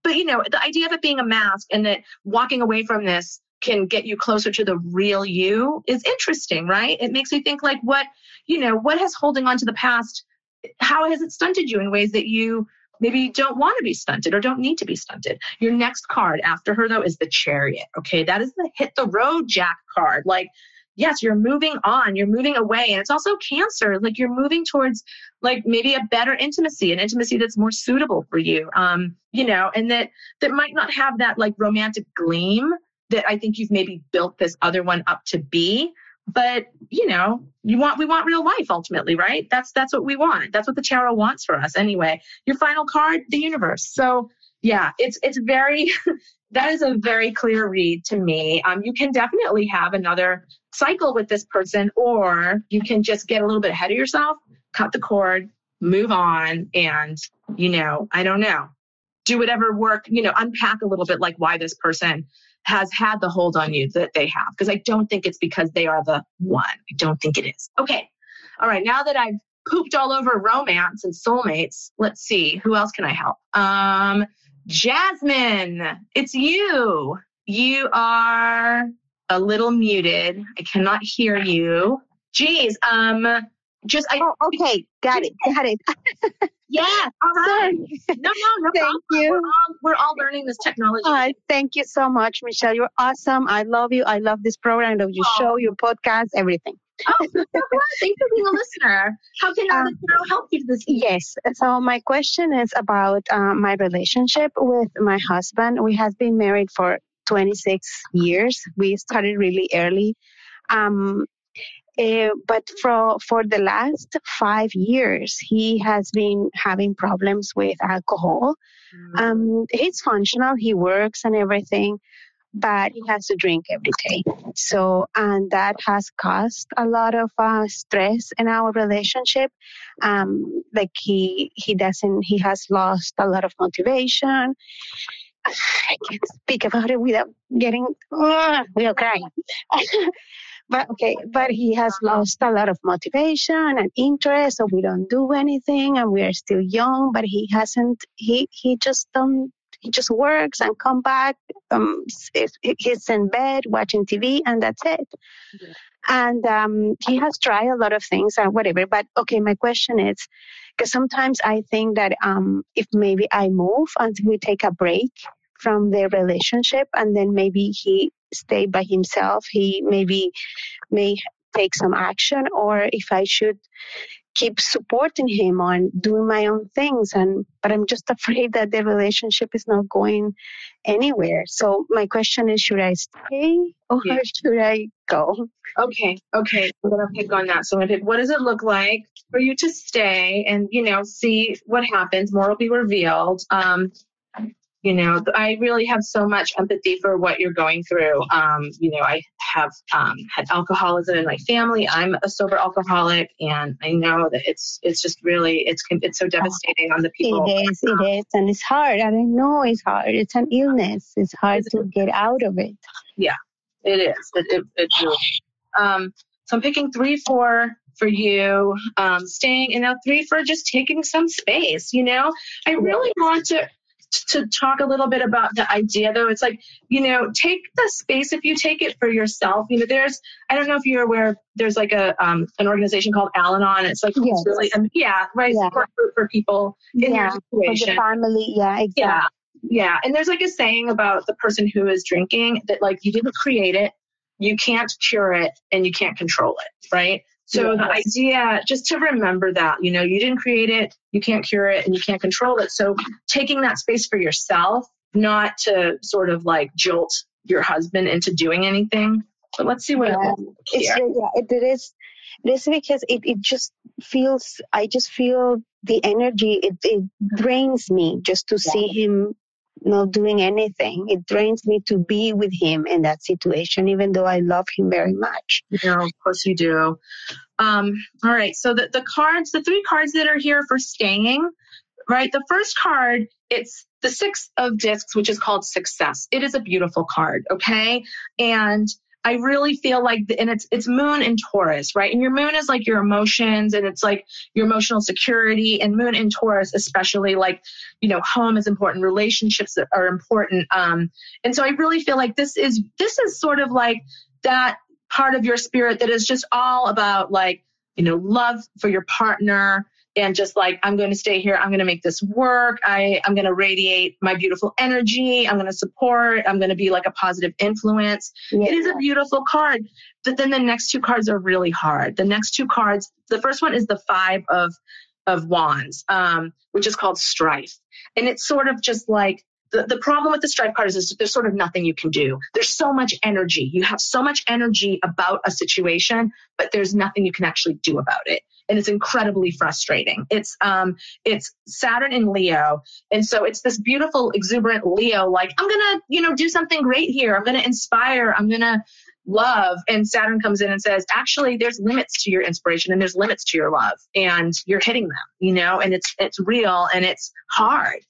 But you know the idea of it being a mask and that walking away from this can get you closer to the real you is interesting right? It makes me think like what you know what has holding on to the past how has it stunted you in ways that you Maybe you don't want to be stunted or don't need to be stunted. Your next card after her, though, is the chariot. Okay, that is the hit the road jack card. Like, yes, you're moving on, you're moving away. And it's also cancer. Like, you're moving towards, like, maybe a better intimacy, an intimacy that's more suitable for you. Um, you know, and that that might not have that like romantic gleam that I think you've maybe built this other one up to be but you know you want we want real life ultimately right? That's that's what we want. That's what the tarot wants for us anyway. Your final card the universe. So yeah it's it's very that is a very clear read to me. Um, you can definitely have another cycle with this person or you can just get a little bit ahead of yourself cut the cord move on and you know i don't know. Do whatever work you know unpack a little bit like why this person has had the hold on you that they have because I don't think it's because they are the one. I don't think it is. Okay. All right. Now that I've pooped all over romance and soulmates, let's see. Who else can I help? Um, Jasmine, it's you. You are a little muted. I cannot hear you. Geez, um, just I. Oh, okay, got it, got it. Yeah. All right. No, no, no. thank problem. you. We're all, we're all learning this technology. Uh, thank you so much, Michelle. You're awesome. I love you. I love this program. I love your Oh. show, your podcast, everything. Oh, so good. Thanks for being a listener. How can Um, um, help you this evening? Yes. So my question is about uh, my relationship with my husband. We have been married for 26 years. We started really early. Um, eh, but for for the last five years, he has been having problems with alcohol. Um, he's functional. He works and everything, but he has to drink every day. So, and that has caused a lot of uh, stress in our relationship. Um, like he he doesn't he has lost a lot of motivation. I can't speak about it without getting uh, we'll cry. But okay, but he has lost a lot of motivation and interest, so we don't do anything, and we are still young. But he hasn't. He he just don't. he just works and come back. Um, he's in bed watching TV, and that's it. Yeah. And um, he has tried a lot of things and whatever. But okay, my question is, because sometimes I think that um, if maybe I move and we take a break from their relationship, and then maybe he stay by himself, he maybe may take some action, or if I should keep supporting him on doing my own things and but i'm just afraid that the relationship is not going anywhere. So my question is should i stay or yeah. should i go? Okay okay i'm gonna pick on that so i'm gonna pick what does it look like for you to stay and you know see what happens? More will be revealed. Um you know i really have so much empathy for what you're going through. Um, you know i have um, had alcoholism in my family. I'm a sober alcoholic and i know that it's it's just really it's it's so devastating on the people. it is it is and it's hard. And i know it's hard. It's an illness. It's hard to get out of it. Yeah it is. It, it, it really um, so i'm picking three four for you. Um, staying and now three for just taking some space you know? I really want to to talk a little bit about the idea though it's like you know take the space if you take it for yourself you know there's i don't know if you're aware there's like a um, an organization called al-anon it's like yes. it's really um, yeah right yeah. support group for people in yeah. your situation for the family yeah exactly yeah yeah and there's like a saying about the person who is drinking that like you didn't create it you can't cure it and you can't control it right so yes. the idea, just to remember that, you know, you didn't create it, you can't cure it, and you can't control it. So taking that space for yourself, not to sort of like jolt your husband into doing anything. But let's see what yeah. it yeah, it, it is. It is because it, it just feels. I just feel the energy. It it drains me just to yeah. see him not doing anything. It drains me to be with him in that situation, even though I love him very much. Yeah, of course you do. Um, all right, so the, the cards, the three cards that are here for staying, right? The first card, it's the six of discs, which is called success. It is a beautiful card, okay? And I really feel like, the, and it's it's Moon and Taurus, right? And your Moon is like your emotions, and it's like your emotional security. And Moon and Taurus, especially, like you know, home is important, relationships are important. Um, and so I really feel like this is this is sort of like that part of your spirit that is just all about like you know love for your partner and just like i'm going to stay here i'm going to make this work i i'm going to radiate my beautiful energy i'm going to support i'm going to be like a positive influence yeah. it is a beautiful card but then the next two cards are really hard the next two cards the first one is the five of of wands um, which is called strife and it's sort of just like the, the problem with the strife card is, is there's sort of nothing you can do. There's so much energy. You have so much energy about a situation, but there's nothing you can actually do about it and it's incredibly frustrating. It's um it's Saturn in Leo, and so it's this beautiful exuberant Leo like I'm to, you know, do something great here. I'm to inspire. I'm to love and Saturn comes in and says, actually there's limits to your inspiration and there's limits to your love and you're hitting them, you know, and it's it's real and it's hard.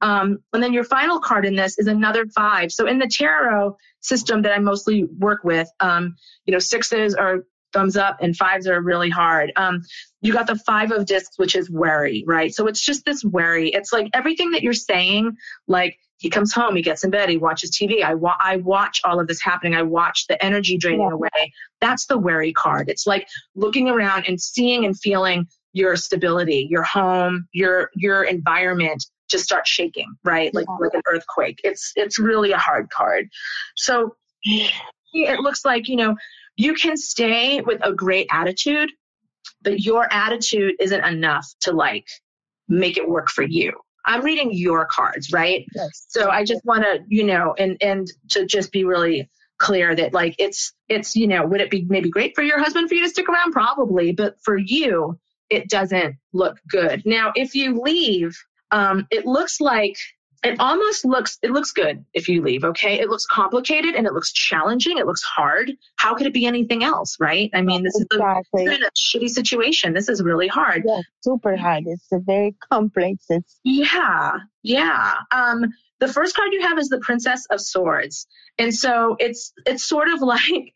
Um, and then your final card in this is another five. So in the tarot system that I mostly work with, um, you know, sixes are thumbs up and fives are really hard. Um, you got the five of discs, which is worry, right? So it's just this worry. It's like everything that you're saying, like he comes home, he gets in bed, he watches TV. I, wa- I watch all of this happening. I watch the energy draining yeah. away. That's the worry card. It's like looking around and seeing and feeling your stability, your home, your your environment just start shaking, right? Like yeah. like an earthquake. It's it's really a hard card. So it looks like, you know, you can stay with a great attitude, but your attitude isn't enough to like make it work for you. I'm reading your cards, right? Yes. So I just want to, you know, and and to just be really clear that like it's it's you know would it be maybe great for your husband for you to stick around probably but for you it doesn't look good now if you leave um, it looks like it almost looks it looks good if you leave okay? It looks complicated and it looks challenging. It looks hard. How could it be anything else right? I mean this exactly. is a, a shitty situation. This is really hard. Yeah super hard. It's a very complex it's. Yeah yeah. Um the first card you have is the princess of swords. And so it's it's sort of like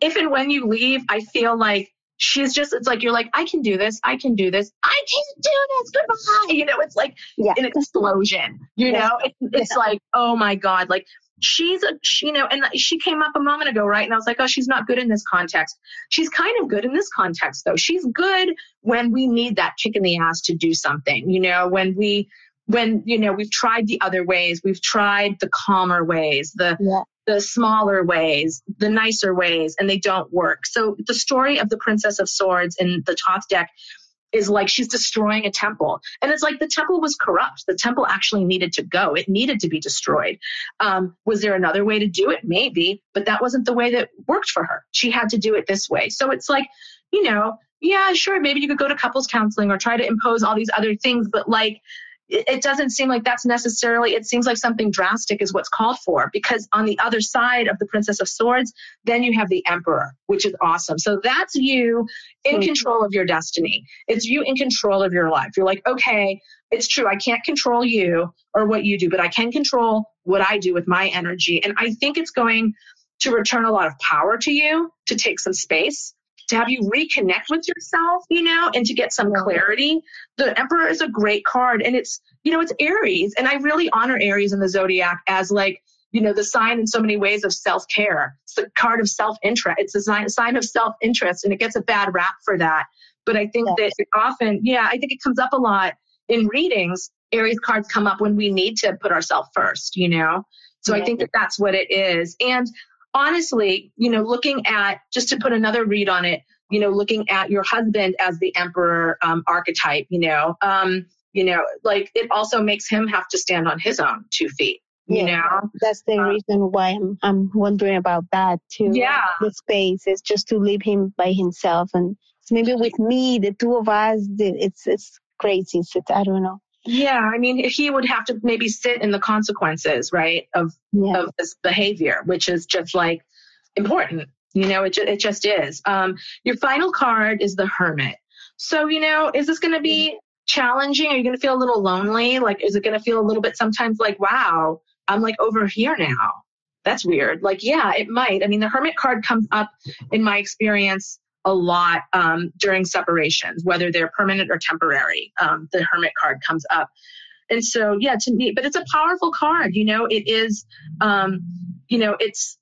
if and when you leave i feel like she's just it's like you're like i can do this. I can do this. I can do this. Goodbye. You know it's like yeah. an explosion you yeah. know? It, it's yeah. like oh my god like she's a she, you know and she came up a moment ago right? And i was like oh she's not good in this context. She's kind of good in this context though. She's good when we need that kick in the ass to do something you know? When we when you know we've tried the other ways we've tried the calmer ways the yeah. the smaller ways the nicer ways and they don't work so the story of the princess of swords in the Thoth deck is like she's destroying a temple. And it's like the temple was corrupt. The temple actually needed to go. It needed to be destroyed. Um, was there another way to do it? Maybe, but that wasn't the way that worked for her. She had to do it this way. So it's like, you know, yeah, sure, maybe you could go to couples counseling or try to impose all these other things, but like, it doesn't seem like that's necessarily it seems like something drastic is what's called for because on the other side of the princess of swords then you have the emperor which is awesome. So that's you in mm-hmm. control of your destiny. It's you in control of your life. You're like okay it's true i can't control you or what you do but i can control what i do with my energy. And i think it's going to return a lot of power to you to take some space to have you reconnect with yourself, you know, and to get some clarity. The Emperor is a great card and it's, you know, it's Aries. And I really honor Aries in the zodiac as like, you know, the sign in so many ways of self care. It's the card of self interest. It's a sign, sign of self interest and it gets a bad rap for that. But I think yes. that often, yeah, I think it comes up a lot in readings. Aries cards come up when we need to put ourselves first, you know? So yeah. I think that that's what it is. And honestly, you know, looking at just to put another read on it, you know, looking at your husband as the emperor um, archetype, you know, um, you know, like it also makes him have to stand on his own two feet. You yeah, know, that's the um, reason why I'm I'm wondering about that too. Yeah, the space is just to leave him by himself, and maybe with me, the two of us, it's it's crazy. It's, I don't know. Yeah, I mean, he would have to maybe sit in the consequences, right, of yeah. of this behavior, which is just like important. You know, it ju- it just is. Um, your final card is the Hermit. So, you know, is this going to be challenging? Are you going to feel a little lonely? Like, is it going to feel a little bit sometimes like, wow, I'm like over here now? That's weird. Like, yeah, it might. I mean, the Hermit card comes up in my experience a lot um, during separations, whether they're permanent or temporary. Um, the Hermit card comes up. And so, yeah, to me, but it's a powerful card. You know, it is, um, you know, it's,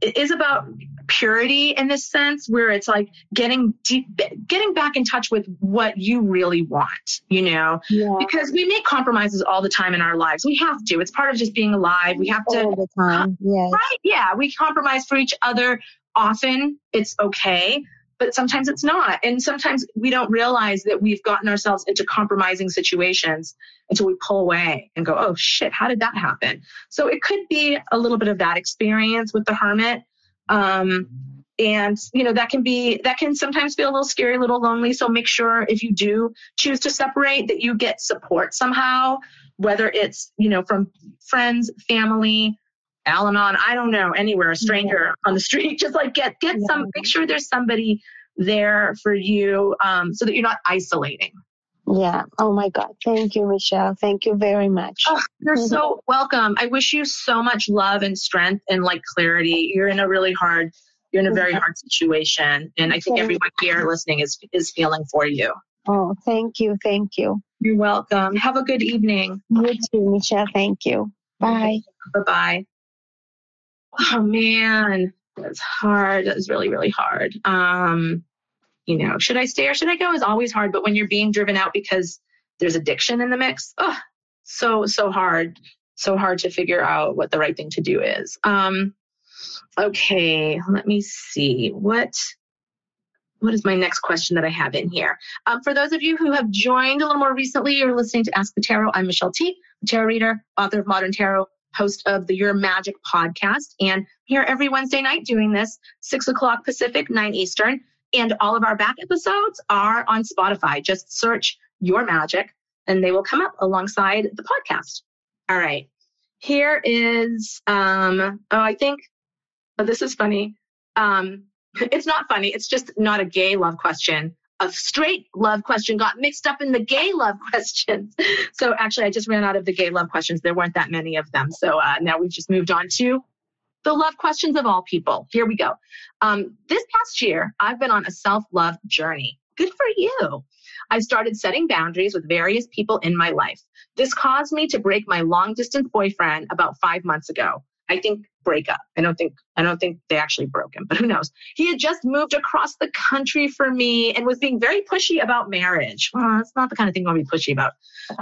it is about purity in this sense where it's like getting deep, getting back in touch with what you really want, you know, yeah. because we make compromises all the time in our lives. We have to, it's part of just being alive. We have to, all the time. Yes. right? Yeah. We compromise for each other often it's okay, but sometimes it's not. And sometimes we don't realize that we've gotten ourselves into compromising situations until we pull away and go, oh shit, how did that happen? So it could be a little bit of that experience with the hermit. Um, and you know that can be that can sometimes feel a little scary a little lonely so make sure if you do choose to separate that you get support somehow whether it's you know from friends family Al-Anon, I don't know, anywhere, a stranger yeah. on the street, just like get get yeah. some, make sure there's somebody there for you um, so that you're not isolating. Yeah. Oh my God. Thank you, Michelle. Thank you very much. Oh, you're mm-hmm. so welcome. I wish you so much love and strength and like clarity. You're in a really hard, you're in a very hard situation. And I think everyone here listening is is feeling for you. Oh, thank you. Thank you. You're welcome. Have a good evening. You too, Michelle. Thank you. Bye. Bye bye oh man, that's hard. That was really, really hard. Um, you know, should I stay or should I go is always hard. But when you're being driven out because there's addiction in the mix, oh, so, so hard. So hard to figure out what the right thing to do is. Um, okay, let me see. What what is my next question that I have in here? Um, for those of you who have joined a little more recently, you're listening to Ask the Tarot. I'm Michelle Tea, tarot reader, author of Modern Tarot, host of the Your Magic podcast. And here every Wednesday night doing this, 6 o'clock Pacific, 9 Eastern. And all of our back episodes are on Spotify. Just search Your Magic and they will come up alongside the podcast. All right. Here is, um, oh, I think, oh, this is funny. Um, it's not funny. It's just not a gay love question a straight love question got mixed up in the gay love questions. So actually, I just ran out of the gay love questions. There weren't that many of them. So uh, now we've just moved on to the love questions of all people. Here we go. Um, this past year, I've been on a self love journey. Good for you. I started setting boundaries with various people in my life. This caused me to break my long distance boyfriend about five months ago. I think breakup. I don't think I don't think they actually broke him, but who knows? He had just moved across the country for me and was being very pushy about marriage. Well, it's not the kind of thing I want to be pushy about.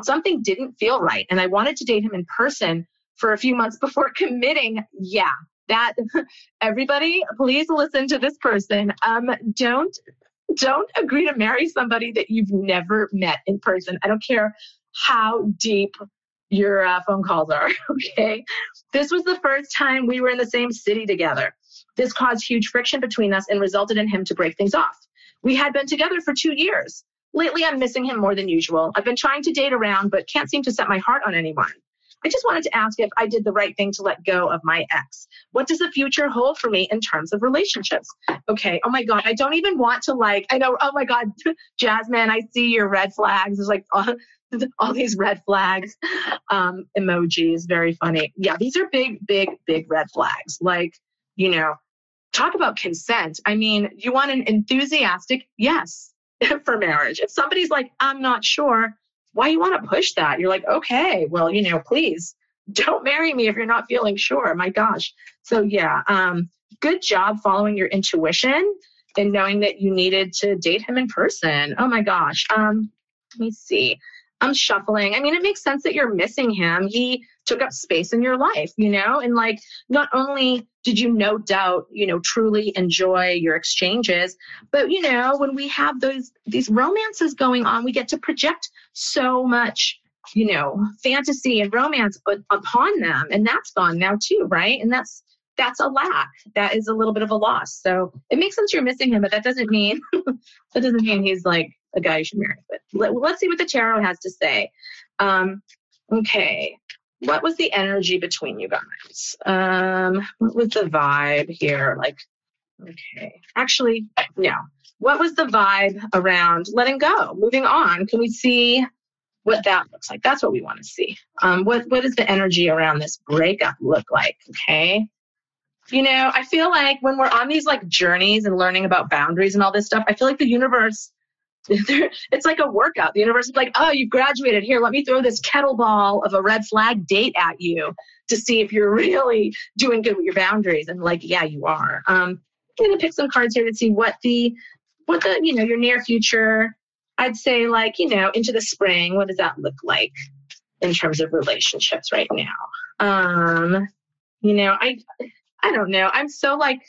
Something didn't feel right, and I wanted to date him in person for a few months before committing. Yeah, that everybody, please listen to this person. Um, don't don't agree to marry somebody that you've never met in person. I don't care how deep your uh, phone calls are. Okay. This was the first time we were in the same city together. This caused huge friction between us and resulted in him to break things off. We had been together for two years. Lately, I'm missing him more than usual. I've been trying to date around, but can't seem to set my heart on anyone. I just wanted to ask if I did the right thing to let go of my ex. What does the future hold for me in terms of relationships? Okay. Oh my God. I don't even want to like, I know, oh my God, Jasmine, I see your red flags. There's like all, all these red flags um, emojis. Very funny. Yeah. These are big, big, big red flags. Like, you know, talk about consent. I mean, you want an enthusiastic yes for marriage. If somebody's like, I'm not sure, why you want to push that? You're like, okay, well, you know, please don't marry me if you're not feeling sure. My gosh. So yeah, um, good job following your intuition and knowing that you needed to date him in person. Oh my gosh. Um, let me see. I'm shuffling. I mean, it makes sense that you're missing him. He took up space in your life, you know? And like, not only did you no doubt, you know, truly enjoy your exchanges, but you know, when we have those these romances going on, we get to project so much, you know, fantasy and romance upon them. And that's gone now too, right? And that's that's a lack. That is a little bit of a loss. So it makes sense you're missing him, but that doesn't mean that doesn't mean he's like a guy you should marry. But let, us see what the tarot has to say. Um, okay, what was the energy between you guys? Um, what was the vibe here? Like, okay, actually, no. What was the vibe around letting go, moving on? Can we see what that looks like? That's what we want to see. Um, what what does the energy around this breakup look like? Okay. You know, I feel like when we're on these like journeys and learning about boundaries and all this stuff, I feel like the universe it's like a workout. The universe is like, oh, you've graduated. Here, let me throw this kettlebell of a red flag date at you to see if you're really doing good with your boundaries. And like, yeah, you are. Um, I'm gonna pick some cards here to see what the what the you know your near future. I'd say like you know into the spring. What does that look like in terms of relationships right now? Um, you know, I I don't know. I'm so like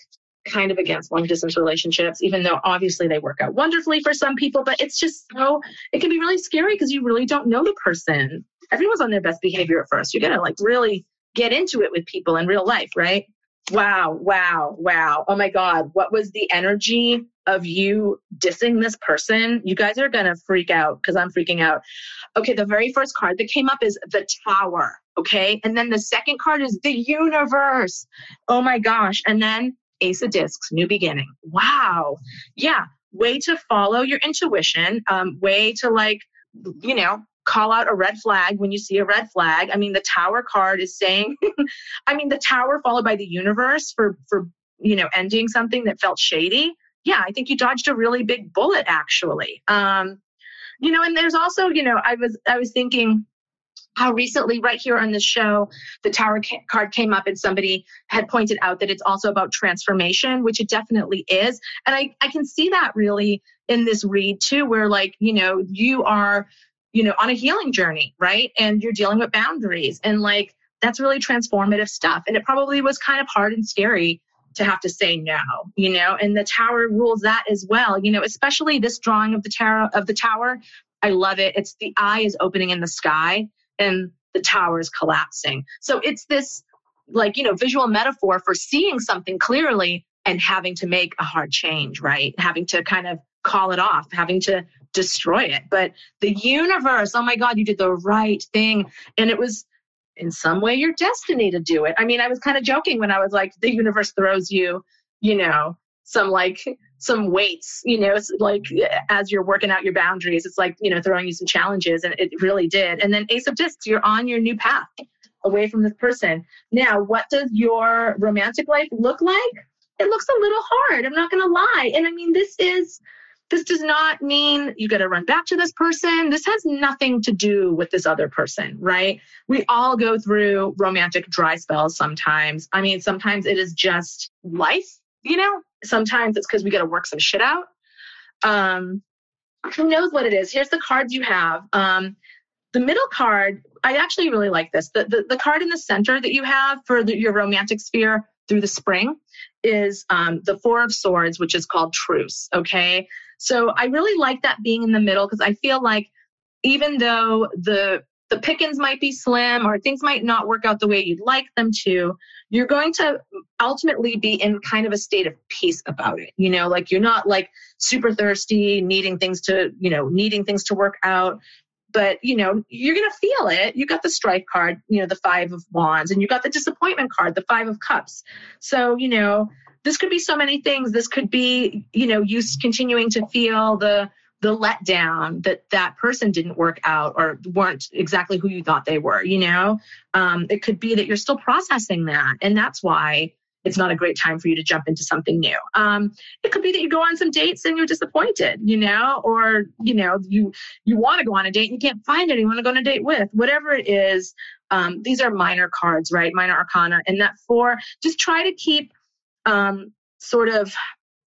kind of against long distance relationships, even though obviously they work out wonderfully for some people, but it's just so, it can be really scary because you really don't know the person. Everyone's on their best behavior at first. You're going to like really get into it with people in real life, right? Wow, wow, wow. Oh my God. What was the energy of you dissing this person? You guys are going to freak out because I'm freaking out. Okay, the very first card that came up is the tower. Okay. And then the second card is the universe. Oh my gosh. And then Ace of Discs, New Beginning. Wow. Yeah. Way to follow your intuition. Um, way to like, you know, call out a red flag when you see a red flag. I mean, the Tower card is saying, I mean, the Tower followed by the universe for for you know ending something that felt shady. Yeah, I think you dodged a really big bullet actually. Um, you know, and there's also, you know, I was I was thinking how recently right here on the show the tower ca- card came up and somebody had pointed out that it's also about transformation which it definitely is. And i i can see that really in this read too where like you know you are you know on a healing journey right? And you're dealing with boundaries and like that's really transformative stuff. And it probably was kind of hard and scary to have to say no you know? And the tower rules that as well you know especially this drawing of the tower of the tower. I love it. It's the eye is opening in the sky and the tower is collapsing. So it's this like, you know, visual metaphor for seeing something clearly and having to make a hard change, right? Having to kind of call it off, having to destroy it. But the universe, oh my God, you did the right thing. And it was in some way your destiny to do it. I mean, I was kind of joking when I was like, the universe throws you, you know, some like some weights, you know, it's like as you're working out your boundaries, it's like, you know, throwing you some challenges and it really did. And then Ace of Discs, you're on your new path. away from this person. Now, what does your romantic life look like? It looks a little hard. I'm not going to lie. And I mean, this is this does not mean you got to run back to this person. This has nothing to do with this other person, right? We all go through romantic dry spells sometimes. I mean, sometimes it is just life, you know? Sometimes it's because we got to work some shit out. Um, who knows what it is? Here's the cards you have. Um, the middle card, I actually really like this. The, the, the card in the center that you have for the, your romantic sphere through the spring is um, the Four of Swords, which is called Truce. Okay. So I really like that being in the middle because I feel like even though the the pickings might be slim or things might not work out the way you'd like them to, you're going to ultimately be in kind of a state of peace about it. You know, like you're not like super thirsty, needing things to, you know, needing things to work out. But, you know, you're going to feel it. You got the strife card, you know, the five of wands, and you got the disappointment card, the five of cups. So, you know, this could be so many things. This could be, you know, you continuing to feel the the letdown that that person didn't work out or weren't exactly who you thought they were. You know, um, it could be that you're still processing that, and that's why it's not a great time for you to jump into something new. Um, it could be that you go on some dates and you're disappointed, you know, or you know you you want to go on a date and you can't find anyone to go on a date with. Whatever it is, um, these are minor cards, right? Minor arcana, and that four. Just try to keep um, sort of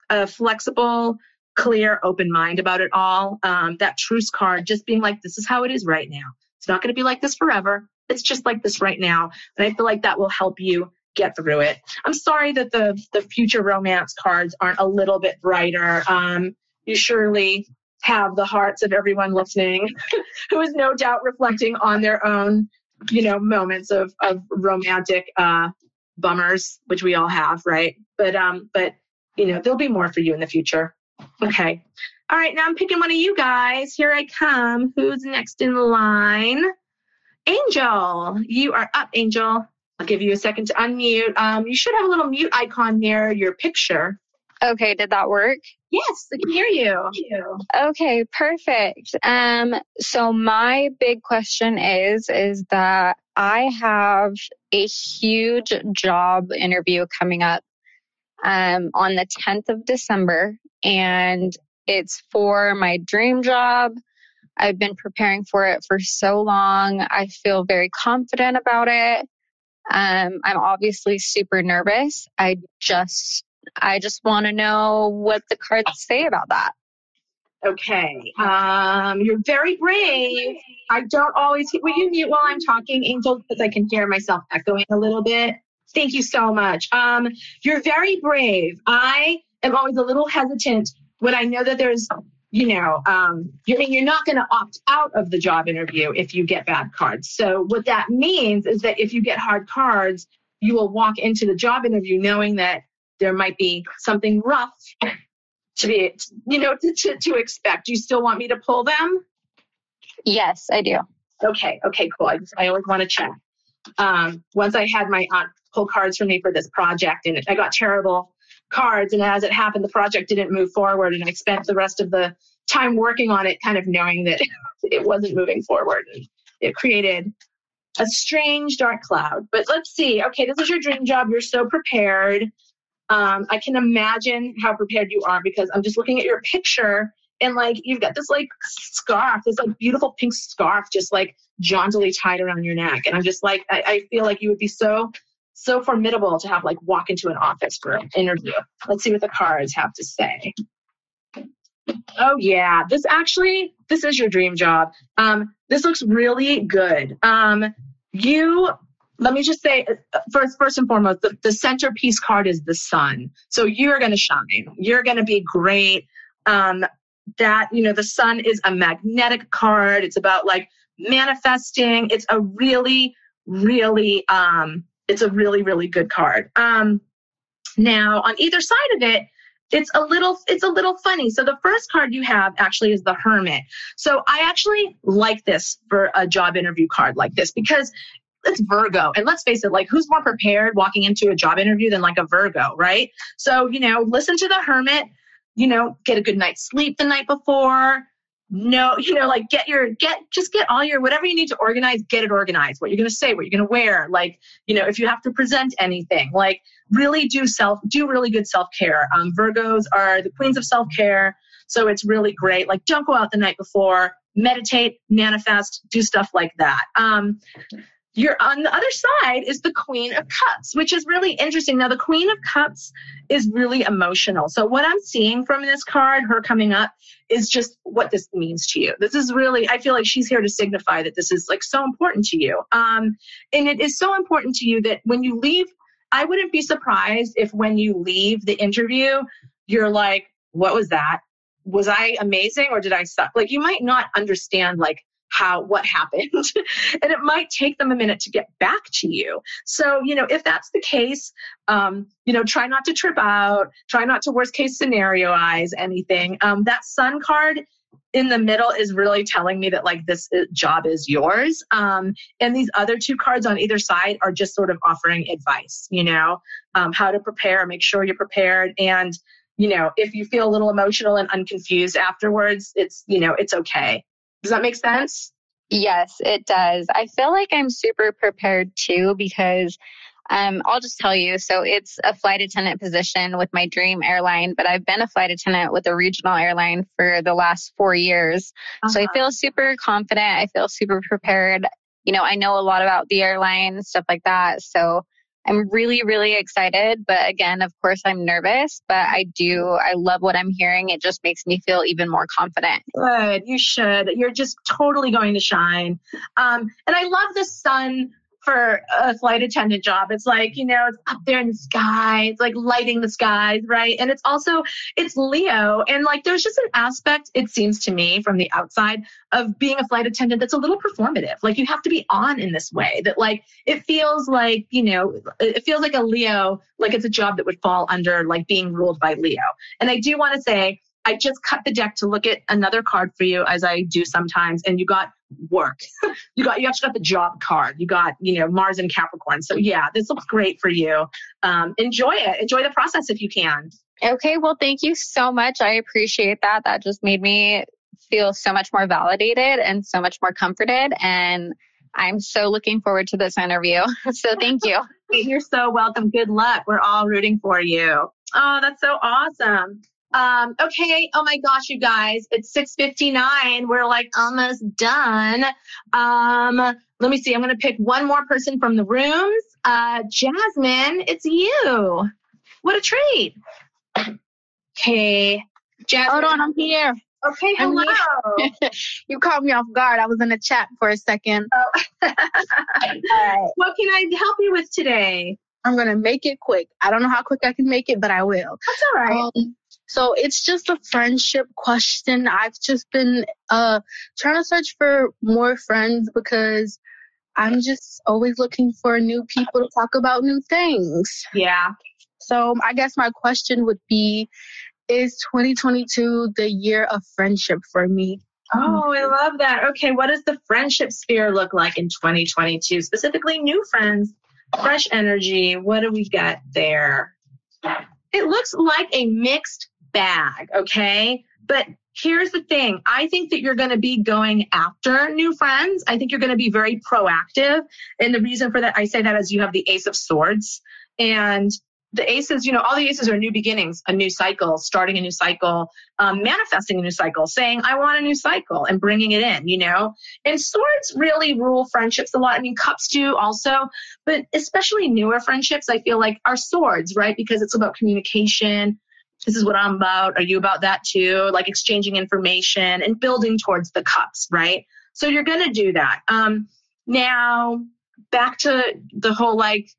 a flexible, clear, open mind about it all. Um, that truce card, just being like, this is how it is right now. It's not going to be like this forever. It's just like this right now. And I feel like that will help you get through it. I'm sorry that the the future romance cards aren't a little bit brighter. Um, you surely have the hearts of everyone listening, who is no doubt reflecting on their own, you know, moments of of romantic uh, bummers, which we all have, right? But um, but you know, there'll be more for you in the future. Okay. All right, now I'm picking one of you guys. Here I come. Who's next in line? Angel, you are up, Angel. I'll give you a second to unmute. Um, you should have a little mute icon near your picture. Okay, did that work? Yes, I can hear you. Okay, perfect. Um, so my big question is is that I have a huge job interview coming up um, on the 10th of December, and it's for my dream job. I've been preparing for it for so long. I feel very confident about it. Um, I'm obviously super nervous. I just, I just want to know what the cards say about that. Okay. Um, you're very brave. I don't always. Will you mute while I'm talking, Angel, because I can hear myself echoing a little bit. Thank you so much. Um, you're very brave. I am always a little hesitant when I know that there's, you know, um, you mean you're not going to opt out of the job interview if you get bad cards. So what that means is that if you get hard cards, you will walk into the job interview knowing that there might be something rough to be, you know, to, to, to expect. Do you still want me to pull them? Yes, I do. Okay, okay, cool. I, just, I always want to check. Um, once I had my aunt pull cards for me for this project, and I got terrible cards, and as it happened, the project didn't move forward, and I spent the rest of the time working on it, kind of knowing that it wasn't moving forward. And it created a strange dark cloud. But let's see. Okay, this is your dream job. You're so prepared. Um, I can imagine how prepared you are because I'm just looking at your picture and like you've got this like scarf, this like beautiful pink scarf, just like jauntily tied around your neck. And I'm just like, I, I feel like you would be so, so formidable to have like walk into an office for an interview. Let's see what the cards have to say. Oh yeah, this actually, this is your dream job. Um, this looks really good. Um, you let me just say uh, first first and foremost the, the centerpiece card is the sun so you're going to shine you're going to be great um, that you know the sun is a magnetic card it's about like manifesting it's a really really um, it's a really really good card um, now on either side of it it's a little it's a little funny so the first card you have actually is the hermit so i actually like this for a job interview card like this because it's Virgo. And let's face it, like who's more prepared walking into a job interview than like a Virgo, right? So, you know, listen to the hermit, you know, get a good night's sleep the night before, no, you know, like get your, get, just get all your, whatever you need to organize, get it organized. What you're going to say, what you're going to wear. Like, you know, if you have to present anything, like really do self, do really good self care. Um, Virgos are the queens of self care. So it's really great. Like, don't go out the night before, meditate, manifest, do stuff like that. Um, you're on the other side is the queen of cups which is really interesting. Now the queen of cups is really emotional. So what i'm seeing from this card her coming up is just what this means to you. This is really i feel like she's here to signify that this is like so important to you. Um and it is so important to you that when you leave i wouldn't be surprised if when you leave the interview you're like what was that? Was i amazing or did i suck? Like you might not understand like how what happened and it might take them a minute to get back to you. So you know if that's the case um, you know try not to trip out try not to worst case scenarioize anything. Um, that sun card in the middle is really telling me that like this job is yours. Um, and these other two cards on either side are just sort of offering advice you know um, how to prepare make sure you're prepared. And you know if you feel a little emotional and unconfused afterwards it's you know it's okay does that make sense? Yes, it does. I feel like I'm super prepared too because um, I'll just tell you. So it's a flight attendant position with my dream airline, but I've been a flight attendant with a regional airline for the last four years. Uh-huh. So I uh-huh. feel super confident. I feel super prepared. You know, I know a lot about the airline, stuff like that. So I'm really, really excited. But again, of course, I'm nervous, but I do, I love what I'm hearing. It just makes me feel even more confident. Good. You should. You're just totally going to shine. Um, and I love the sun for a flight attendant job. It's like, you know, it's up there in the sky. It's like lighting the skies, right? And it's also, it's Leo. And like, there's just an aspect, it seems to me from the outside, of being a flight attendant that's a little performative. Like, you have to be on in this way that, like, it feels like, you know, it feels like a Leo, like it's a job that would fall under like being ruled by Leo. And I do want to say, I just cut the deck to look at another card for you as I do sometimes, and you got work. you got you actually got the job card. You got you know Mars and Capricorn. So yeah, this looks great for you. Um, enjoy it. Enjoy the process if you can. Okay, well, thank you so much. I appreciate that. That just made me feel so much more validated and so much more comforted. And I'm so looking forward to this interview. so thank you. You're so welcome. Good luck. We're all rooting for you. Oh, that's so awesome. Um, okay. Oh my gosh, you guys, it's 6:59. We're like almost done. Um, let me see. I'm gonna pick one more person from the rooms. Uh, Jasmine, it's you. What a treat. Okay, Jasmine. Hold on, I'm here. Okay, hello. you caught me off guard. I was in the chat for a second. Oh. right. What can I help you with today? I'm gonna make it quick. I don't know how quick I can make it, but I will. That's all right. Um, so it's just a friendship question. I've just been uh trying to search for more friends because I'm just always looking for new people to talk about new things. Yeah. So I guess my question would be is 2022 the year of friendship for me? Oh, I love that. Okay, what does the friendship sphere look like in 2022? Specifically, new friends, fresh energy. What do we got there? It looks like a mixed bag, okay? But here's the thing I think that you're going to be going after new friends. I think you're going to be very proactive. And the reason for that, I say that is you have the Ace of Swords. And the aces, you know, all the aces are new beginnings, a new cycle, starting a new cycle, um, manifesting a new cycle, saying, I want a new cycle and bringing it in, you know? And swords really rule friendships a lot. I mean, cups do also, but especially newer friendships, I feel like are swords, right? Because it's about communication, this is what I'm about. Are you about that too? Like exchanging information and building towards the cups, right? So you're going to do that. Um, now, back to the whole like,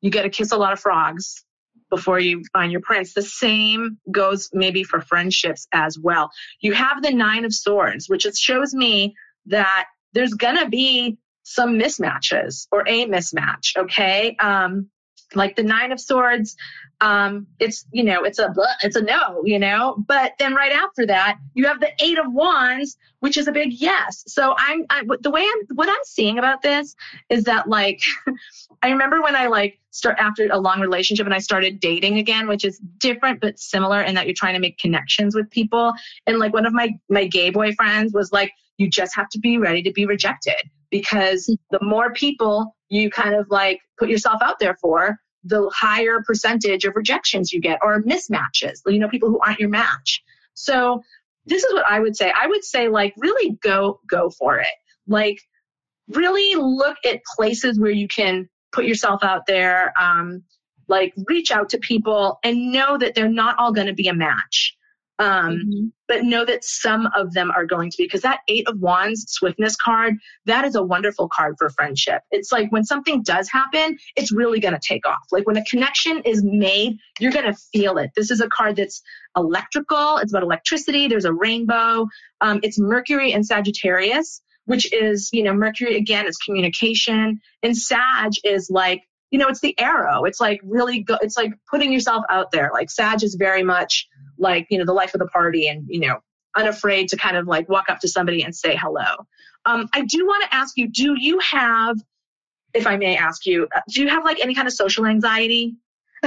you got to kiss a lot of frogs before you find your prince. The same goes maybe for friendships as well. You have the nine of swords, which it shows me that there's going to be some mismatches or a mismatch. Okay. Um, Like the nine of swords, um, it's you know it's a it's a no, you know. But then right after that, you have the eight of wands, which is a big yes. So I'm I, the way I'm what I'm seeing about this is that like I remember when I like start after a long relationship and I started dating again, which is different but similar in that you're trying to make connections with people. And like one of my my gay boyfriends was like, you just have to be ready to be rejected because the more people you kind of like put yourself out there for, the higher percentage of rejections you get or mismatches, you know, people who aren't your match. So this is what I would say. I would say like really go go for it. Like really look at places where you can put yourself out there, um, like reach out to people and know that they're not all going to be a match. Um, mm-hmm. But know that some of them are going to be, because that Eight of Wands swiftness card, that is a wonderful card for friendship. It's like when something does happen, it's really going to take off. Like when a connection is made, you're going to feel it. This is a card that's electrical, it's about electricity, there's a rainbow, um, it's Mercury and Sagittarius which is, you know, Mercury again is communication, and Sag is like, you know, it's the arrow. It's like really go, it's like putting yourself out there. Like Sag is very much like, you know, the life of the party and, you know, unafraid to kind of like walk up to somebody and say hello. Um, I do want to ask you, do you have, if I may ask you, uh, do you have like any kind of social anxiety?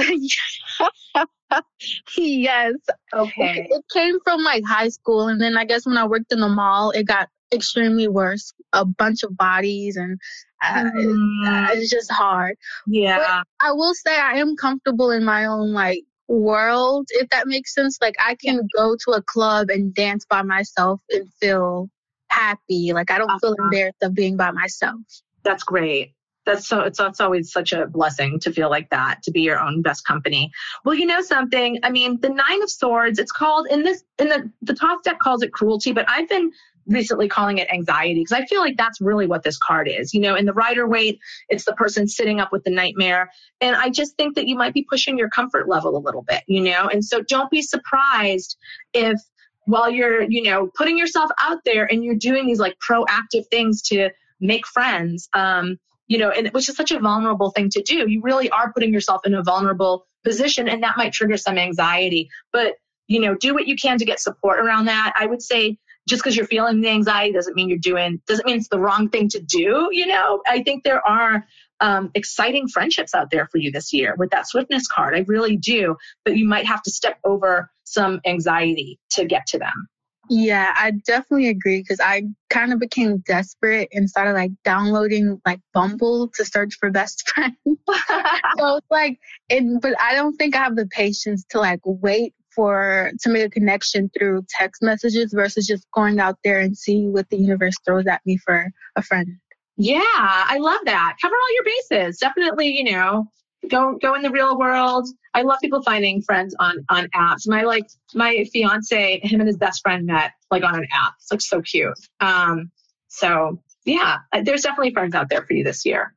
yes. Okay. It came from like high school, and then I guess when I worked in the mall, it got extremely worse. A bunch of bodies, and uh, mm. it's just hard. Yeah. But I will say I am comfortable in my own like world, if that makes sense. Like I can yeah. go to a club and dance by myself and feel happy. Like I don't uh-huh. feel embarrassed of being by myself. That's great that's so it's, it's always such a blessing to feel like that to be your own best company well you know something i mean the nine of swords it's called in this in the the Thoth deck calls it cruelty but i've been recently calling it anxiety because I feel like that's really what this card is. You know, in the Rider-Waite, it's the person sitting up with the nightmare. And I just think that you might be pushing your comfort level a little bit, you know? And so don't be surprised if while you're, you know, putting yourself out there and you're doing these like proactive things to make friends, um, you know, and which is such a vulnerable thing to do. You really are putting yourself in a vulnerable position and that might trigger some anxiety. But, you know, do what you can to get support around that. I would say just because you're feeling the anxiety doesn't mean you're doing, doesn't mean it's the wrong thing to do. You know, I think there are um, exciting friendships out there for you this year with that swiftness card. I really do. But you might have to step over some anxiety to get to them. Yeah, I definitely agree because I kind of became desperate and started like downloading like Bumble to search for best friends. so it's like, it, but I don't think I have the patience to like wait for to make a connection through text messages versus just going out there and see what the universe throws at me for a friend. Yeah, I love that. Cover all your bases. Definitely, you know, go go in the real world. I love people finding friends on on apps. My like my fiance, him and his best friend met like on an app. It's like so cute. Um, so yeah, there's definitely friends out there for you this year.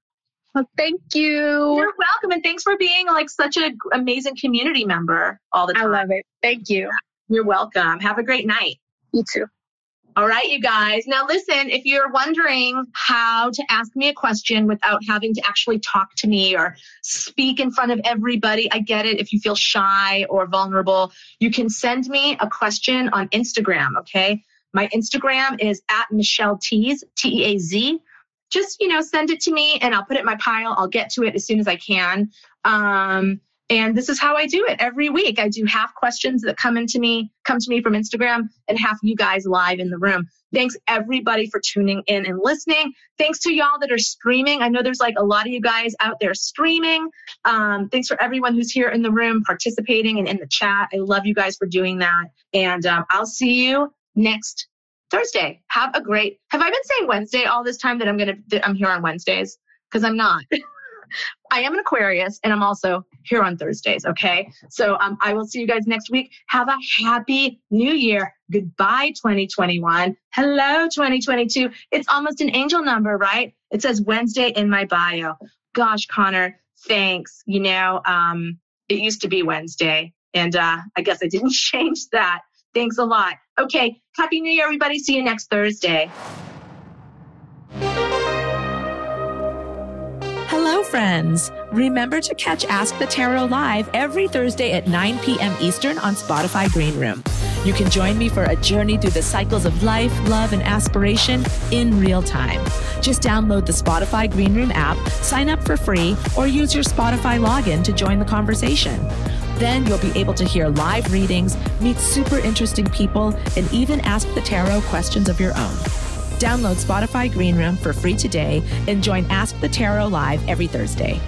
Well, thank you. You're welcome, and thanks for being like such an amazing community member all the time. I love it. Thank you. You're welcome. Have a great night. You too. All right, you guys. Now, listen, if you're wondering how to ask me a question without having to actually talk to me or speak in front of everybody, I get it. If you feel shy or vulnerable, you can send me a question on Instagram, okay? My Instagram is at Michelle Teaz, T E A Z. Just, you know, send it to me and I'll put it in my pile. I'll get to it as soon as I can. Um, and this is how I do it every week. I do half questions that come into me, come to me from Instagram, and half you guys live in the room. Thanks everybody for tuning in and listening. Thanks to y'all that are streaming. I know there's like a lot of you guys out there streaming. Um, thanks for everyone who's here in the room participating and in the chat. I love you guys for doing that. And um, I'll see you next Thursday. Have a great. Have I been saying Wednesday all this time that I'm gonna that I'm here on Wednesdays? Because I'm not. I am an Aquarius and I'm also here on Thursdays. Okay. So um, I will see you guys next week. Have a happy new year. Goodbye, 2021. Hello, 2022. It's almost an angel number, right? It says Wednesday in my bio. Gosh, Connor, thanks. You know, um, it used to be Wednesday and uh, I guess I didn't change that. Thanks a lot. Okay. Happy New Year, everybody. See you next Thursday. Hello, friends. Remember to catch Ask the Tarot live every Thursday at 9 p.m. Eastern on Spotify Green Room. You can join me for a journey through the cycles of life, love, and aspiration in real time. Just download the Spotify Green Room app, sign up for free, or use your Spotify login to join the conversation. Then you'll be able to hear live readings, meet super interesting people, and even ask the tarot questions of your own. Download Spotify Green Room for free today and join Ask the Tarot live every Thursday.